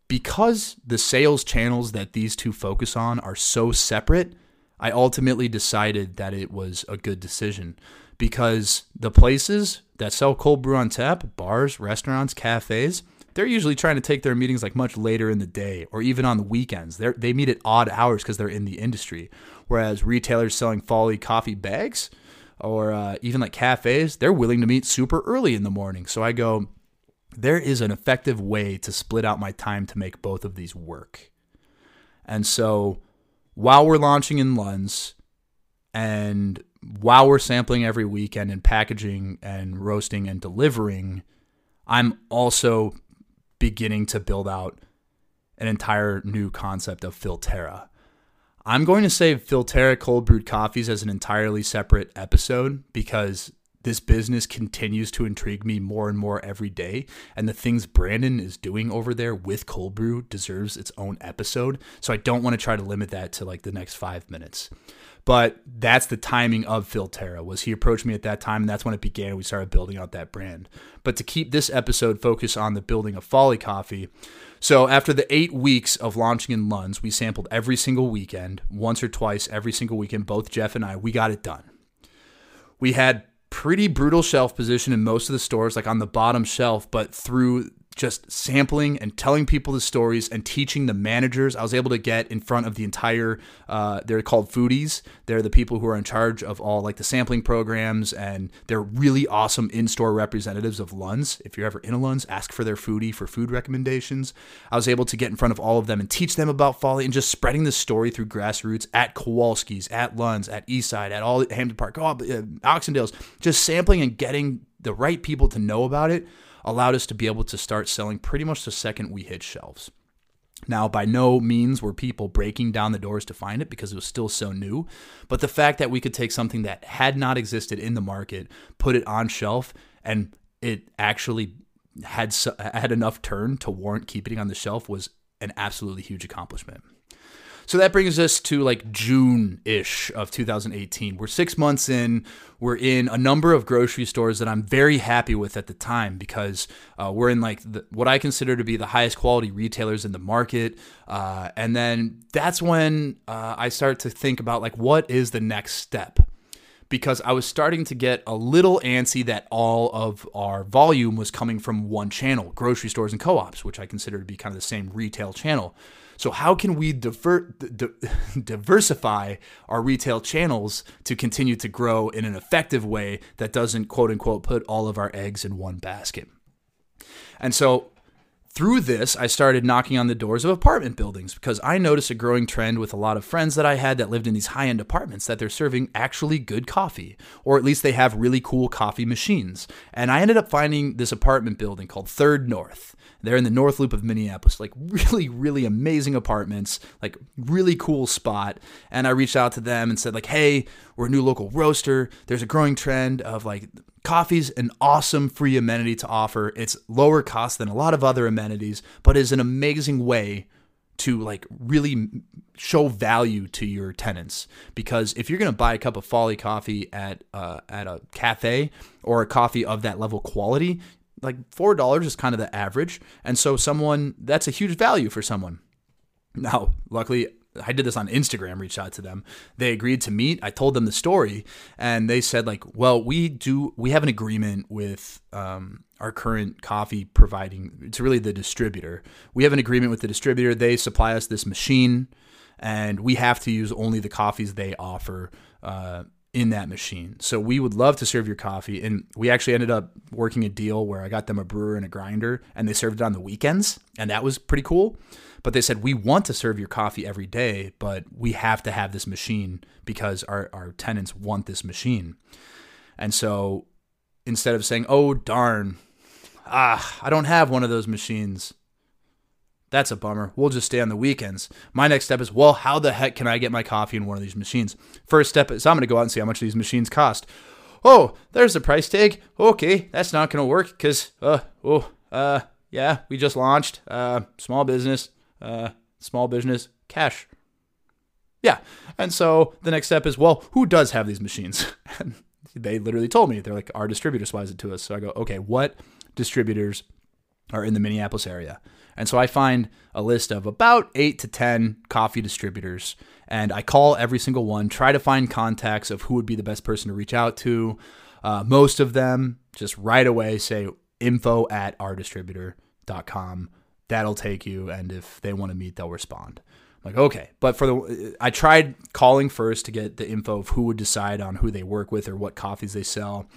A: because the sales channels that these two focus on are so separate, I ultimately decided that it was a good decision because the places that sell cold brew on tap, bars, restaurants, cafes, they're usually trying to take their meetings like much later in the day or even on the weekends. They they meet at odd hours because they're in the industry. Whereas retailers selling Folly coffee bags or uh, even like cafes, they're willing to meet super early in the morning. So I go, there is an effective way to split out my time to make both of these work. And so while we're launching in Lunds and while we're sampling every weekend and packaging and roasting and delivering, I'm also beginning to build out an entire new concept of Filterra. I'm going to save Filterra cold brewed coffees as an entirely separate episode because this business continues to intrigue me more and more every day. And the things Brandon is doing over there with cold brew deserves its own episode. So I don't want to try to limit that to like the next five minutes. But that's the timing of Filterra was he approached me at that time and that's when it began. We started building out that brand. But to keep this episode focused on the building of Folly Coffee, so after the eight weeks of launching in Lunds, we sampled every single weekend, once or twice every single weekend. Both Jeff and I, we got it done. We had pretty brutal shelf position in most of the stores, like on the bottom shelf, but through just sampling and telling people the stories and teaching the managers. I was able to get in front of the entire, uh, they're called foodies. They're the people who are in charge of all like the sampling programs and they're really awesome in store representatives of Lunds. If you're ever in a Lunds, ask for their foodie for food recommendations. I was able to get in front of all of them and teach them about Folly and just spreading the story through grassroots at Kowalski's, at Lunds, at Eastside, at all Hampden Park, oh, uh, Oxendale's, just sampling and getting the right people to know about it allowed us to be able to start selling pretty much the second we hit shelves. Now, by no means were people breaking down the doors to find it because it was still so new, but the fact that we could take something that had not existed in the market, put it on shelf, and it actually had had enough turn to warrant keeping it on the shelf was an absolutely huge accomplishment. So that brings us to like June ish of 2018. We're six months in. We're in a number of grocery stores that I'm very happy with at the time because uh, we're in like the, what I consider to be the highest quality retailers in the market. Uh, and then that's when uh, I start to think about like what is the next step because I was starting to get a little antsy that all of our volume was coming from one channel, grocery stores and co ops, which I consider to be kind of the same retail channel. So, how can we diver- di- diversify our retail channels to continue to grow in an effective way that doesn't, quote unquote, put all of our eggs in one basket? And so, through this, I started knocking on the doors of apartment buildings because I noticed a growing trend with a lot of friends that I had that lived in these high end apartments that they're serving actually good coffee, or at least they have really cool coffee machines. And I ended up finding this apartment building called Third North. They're in the North Loop of Minneapolis, like really, really amazing apartments, like really cool spot. And I reached out to them and said, like, hey, we're a new local roaster. There's a growing trend of like coffee's an awesome free amenity to offer. It's lower cost than a lot of other amenities, but is an amazing way to like really show value to your tenants because if you're going to buy a cup of folly coffee at uh, at a cafe or a coffee of that level quality like four dollars is kind of the average, and so someone that's a huge value for someone. Now, luckily, I did this on Instagram, reached out to them. They agreed to meet. I told them the story, and they said like, "Well, we do. We have an agreement with um, our current coffee providing. It's really the distributor. We have an agreement with the distributor. They supply us this machine, and we have to use only the coffees they offer." Uh, in that machine. So we would love to serve your coffee. And we actually ended up working a deal where I got them a brewer and a grinder and they served it on the weekends. And that was pretty cool. But they said, we want to serve your coffee every day, but we have to have this machine because our, our tenants want this machine. And so instead of saying, oh, darn, ah, I don't have one of those machines, that's a bummer. We'll just stay on the weekends. My next step is, well, how the heck can I get my coffee in one of these machines? First step is I'm going to go out and see how much these machines cost. Oh, there's the price tag. Okay, that's not going to work because, uh, oh, uh, yeah, we just launched. Uh, small business, uh, small business, cash. Yeah. And so the next step is, well, who does have these machines? And they literally told me, they're like, our distributor supplies it to us. So I go, okay, what distributors are in the Minneapolis area? And so I find a list of about eight to 10 coffee distributors, and I call every single one, try to find contacts of who would be the best person to reach out to. Uh, most of them just right away say info at ourdistributor.com. That'll take you, and if they want to meet, they'll respond. I'm like, okay. But for the, I tried calling first to get the info of who would decide on who they work with or what coffees they sell.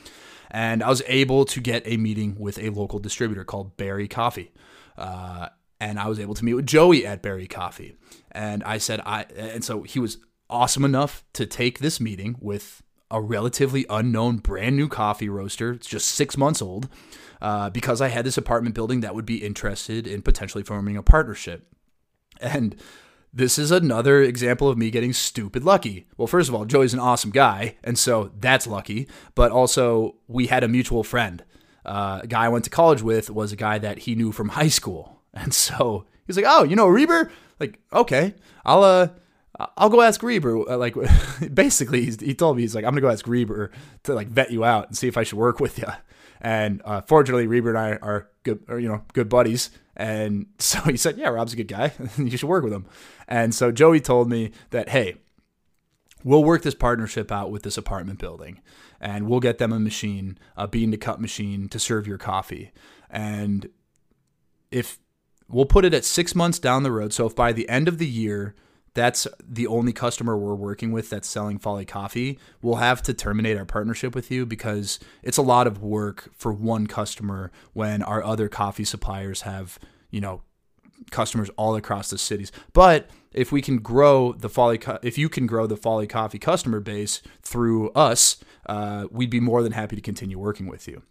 A: And I was able to get a meeting with a local distributor called Berry Coffee. Uh, and I was able to meet with Joey at Berry Coffee. And I said, I, and so he was awesome enough to take this meeting with a relatively unknown brand new coffee roaster. It's just six months old uh, because I had this apartment building that would be interested in potentially forming a partnership. And this is another example of me getting stupid lucky. Well, first of all, Joey's an awesome guy, and so that's lucky. But also, we had a mutual friend uh, a guy I went to college with was a guy that he knew from high school. And so he's like, "Oh, you know Reber? Like, okay, I'll uh, I'll go ask Reber." Uh, like, basically, he told me he's like, "I'm gonna go ask Reber to like vet you out and see if I should work with you." And uh, fortunately, Reber and I are good, or, you know, good buddies. And so he said, "Yeah, Rob's a good guy. you should work with him." And so Joey told me that, "Hey, we'll work this partnership out with this apartment building and we'll get them a machine, a bean to cup machine to serve your coffee. And if we'll put it at six months down the road, so if by the end of the year, that's the only customer we're working with that's selling Folly Coffee, we'll have to terminate our partnership with you because it's a lot of work for one customer when our other coffee suppliers have, you know, customers all across the cities. But if we can grow the Folly, if you can grow the Folly Coffee customer base through us, uh, we'd be more than happy to continue working with you.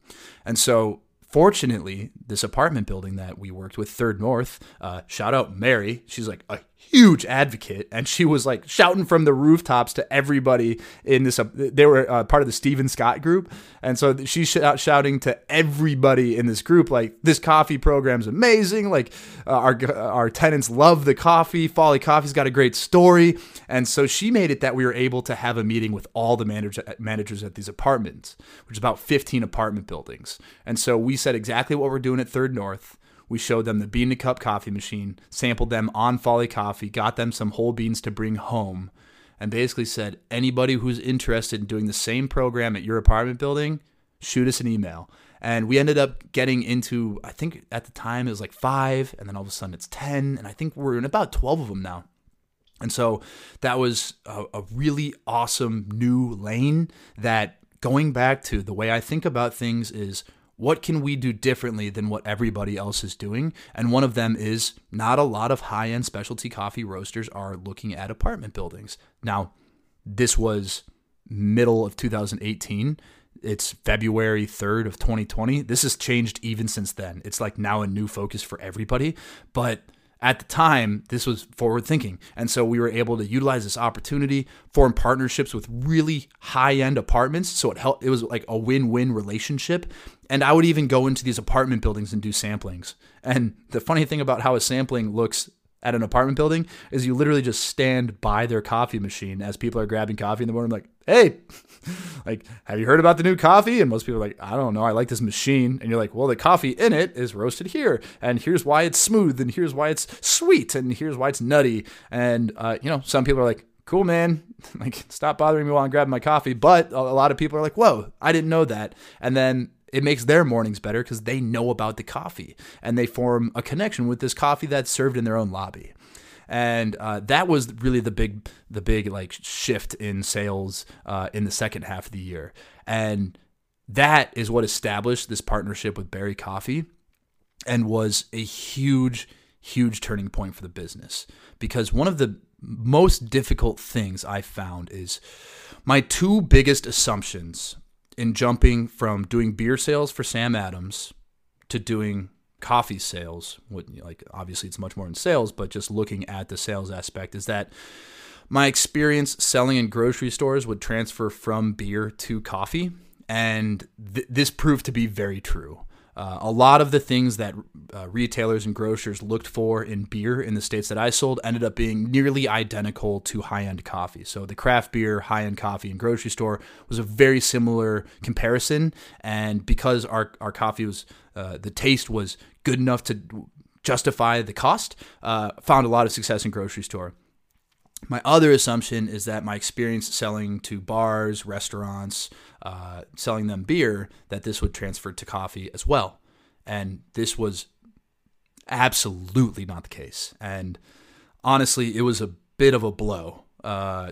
A: And so fortunately, this apartment building that we worked with, Third North, uh, shout out Mary. She's like a huge advocate, and she was like shouting from the rooftops to everybody in this. Uh, they were uh, part of the Steven Scott group, and so she's sh- shouting to everybody in this group like, "This coffee program's amazing! Like, uh, our our tenants love the coffee. Folly Coffee's got a great story." And so she made it that we were able to have a meeting with all the manager, managers at these apartments, which is about 15 apartment buildings. And so we said exactly what we're doing at Third North we showed them the bean to cup coffee machine, sampled them on Folly Coffee, got them some whole beans to bring home, and basically said anybody who's interested in doing the same program at your apartment building, shoot us an email. And we ended up getting into, I think at the time it was like five, and then all of a sudden it's 10, and I think we're in about 12 of them now. And so that was a, a really awesome new lane that going back to the way I think about things is what can we do differently than what everybody else is doing? And one of them is not a lot of high end specialty coffee roasters are looking at apartment buildings. Now, this was middle of 2018. It's February 3rd of 2020. This has changed even since then. It's like now a new focus for everybody. But at the time, this was forward thinking. And so we were able to utilize this opportunity, form partnerships with really high end apartments. So it helped, it was like a win win relationship. And I would even go into these apartment buildings and do samplings. And the funny thing about how a sampling looks at an apartment building is you literally just stand by their coffee machine as people are grabbing coffee in the morning, like, hey, like, have you heard about the new coffee? And most people are like, I don't know, I like this machine. And you're like, well, the coffee in it is roasted here, and here's why it's smooth, and here's why it's sweet, and here's why it's nutty. And uh, you know, some people are like, cool, man, like, stop bothering me while I'm grabbing my coffee. But a lot of people are like, whoa, I didn't know that. And then it makes their mornings better because they know about the coffee and they form a connection with this coffee that's served in their own lobby. And uh, that was really the big the big like shift in sales uh, in the second half of the year. And that is what established this partnership with Berry Coffee and was a huge huge turning point for the business. Because one of the most difficult things I found is my two biggest assumptions in jumping from doing beer sales for Sam Adams to doing coffee sales, like obviously it's much more in sales, but just looking at the sales aspect is that my experience selling in grocery stores would transfer from beer to coffee, and th- this proved to be very true. Uh, a lot of the things that uh, retailers and grocers looked for in beer in the states that I sold ended up being nearly identical to high end coffee. So the craft beer, high end coffee and grocery store was a very similar comparison. And because our, our coffee was, uh, the taste was good enough to justify the cost, uh, found a lot of success in grocery store. My other assumption is that my experience selling to bars, restaurants, uh, selling them beer, that this would transfer to coffee as well. And this was absolutely not the case. And honestly, it was a bit of a blow. Uh,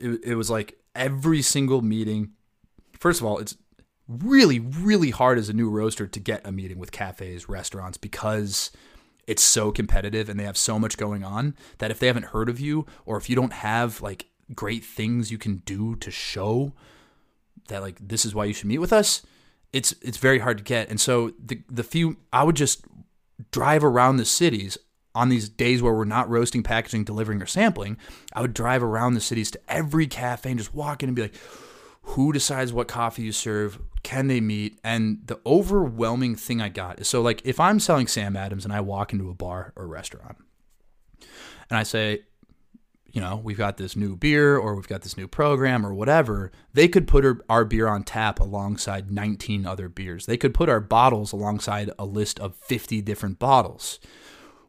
A: it, it was like every single meeting. First of all, it's really, really hard as a new roaster to get a meeting with cafes, restaurants, because it's so competitive and they have so much going on that if they haven't heard of you or if you don't have like great things you can do to show that like this is why you should meet with us, it's it's very hard to get. And so the the few I would just drive around the cities on these days where we're not roasting, packaging, delivering, or sampling. I would drive around the cities to every cafe and just walk in and be like, who decides what coffee you serve? Can they meet? And the overwhelming thing I got is so like if I'm selling Sam Adams and I walk into a bar or restaurant and I say, you know, we've got this new beer or we've got this new program or whatever, they could put our, beer on tap alongside 19 other beers. They could put our bottles alongside a list of 50 different bottles.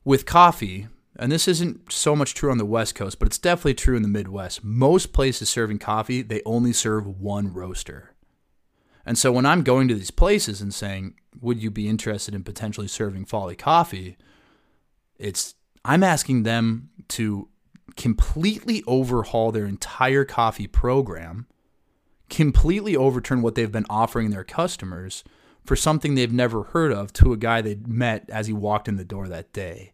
A: With coffee, and this isn't so much true on the West Coast, but it's definitely true in the Midwest. Most places serving coffee, they only serve one roaster. And so when I'm going to these places and saying, "Would you be interested in potentially serving Folly Coffee?" it's I'm asking them to completely overhaul their entire coffee program, completely overturn what they've been offering their customers for something they've never heard of to a guy they met as he walked in the door that day.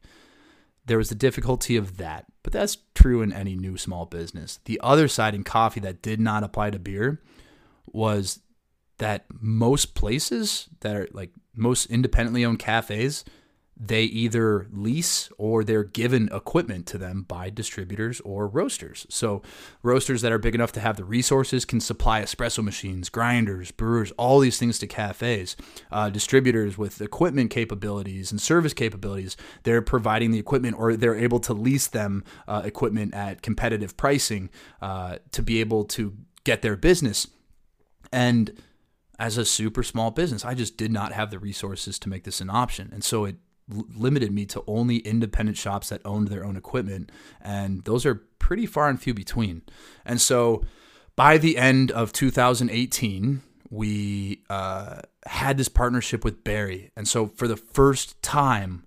A: There was the difficulty of that, but that's true in any new small business. The other side in coffee that did not apply to beer was that most places that are like most independently owned cafes, they either lease or they're given equipment to them by distributors or roasters. So, roasters that are big enough to have the resources can supply espresso machines, grinders, brewers, all these things to cafes. Uh, distributors with equipment capabilities and service capabilities, they're providing the equipment or they're able to lease them uh, equipment at competitive pricing uh, to be able to get their business. And as a super small business, I just did not have the resources to make this an option. And so it limited me to only independent shops that owned their own equipment. And those are pretty far and few between. And so by the end of 2018, we uh, had this partnership with Berry. And so for the first time,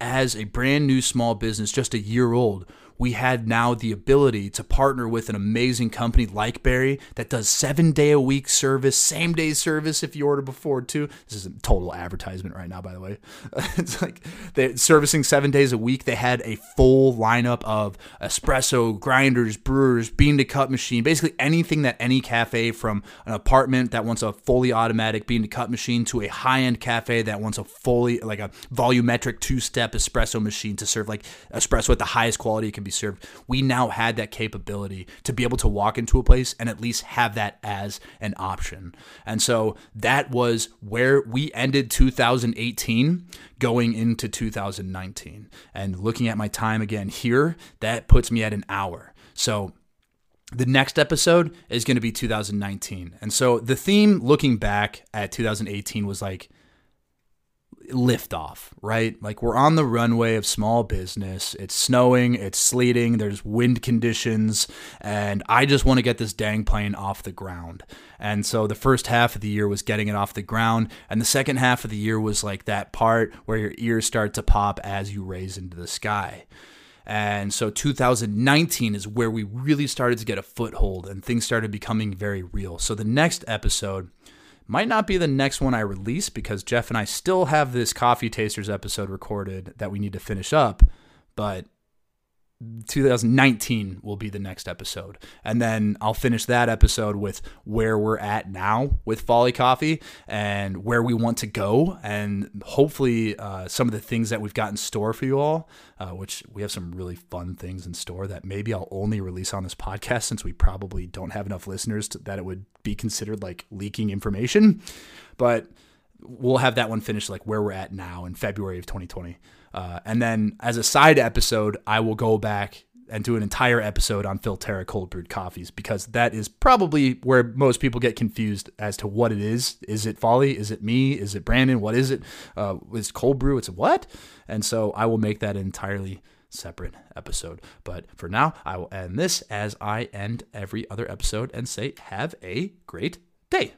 A: as a brand new small business, just a year old, we had now the ability to partner with an amazing company like Berry that does seven day a week service, same day service if you order before too. This is a total advertisement right now, by the way. it's like they're servicing seven days a week. They had a full lineup of espresso grinders, brewers, bean to cup machine, basically anything that any cafe from an apartment that wants a fully automatic bean to cup machine to a high end cafe that wants a fully like a volumetric two step espresso machine to serve like espresso at the highest quality it can be served. We now had that capability to be able to walk into a place and at least have that as an option. And so that was where we ended 2018 going into 2019. And looking at my time again here, that puts me at an hour. So the next episode is going to be 2019. And so the theme looking back at 2018 was like liftoff, right? Like we're on the runway of small business. It's snowing, it's sleeting, there's wind conditions, and I just want to get this dang plane off the ground. And so the first half of the year was getting it off the ground, and the second half of the year was like that part where your ears start to pop as you raise into the sky. And so 2019 is where we really started to get a foothold and things started becoming very real. So the next episode might not be the next one I release because Jeff and I still have this Coffee Tasters episode recorded that we need to finish up, but 2019 will be the next episode. And then I'll finish that episode with where we're at now with Folly Coffee and where we want to go. And hopefully, uh, some of the things that we've got in store for you all, uh, which we have some really fun things in store that maybe I'll only release on this podcast since we probably don't have enough listeners to, that it would be considered like leaking information. But we'll have that one finished like where we're at now in February of 2020. Uh, and then as a side episode, I will go back and do an entire episode on Phil Terra cold brewed coffees because that is probably where most people get confused as to what it is. Is it Folly? Is it me? Is it Brandon? What is it? Uh, is cold brew? It's what? And so I will make that entirely separate episode. But for now, I will end this as I end every other episode and say, have a great day.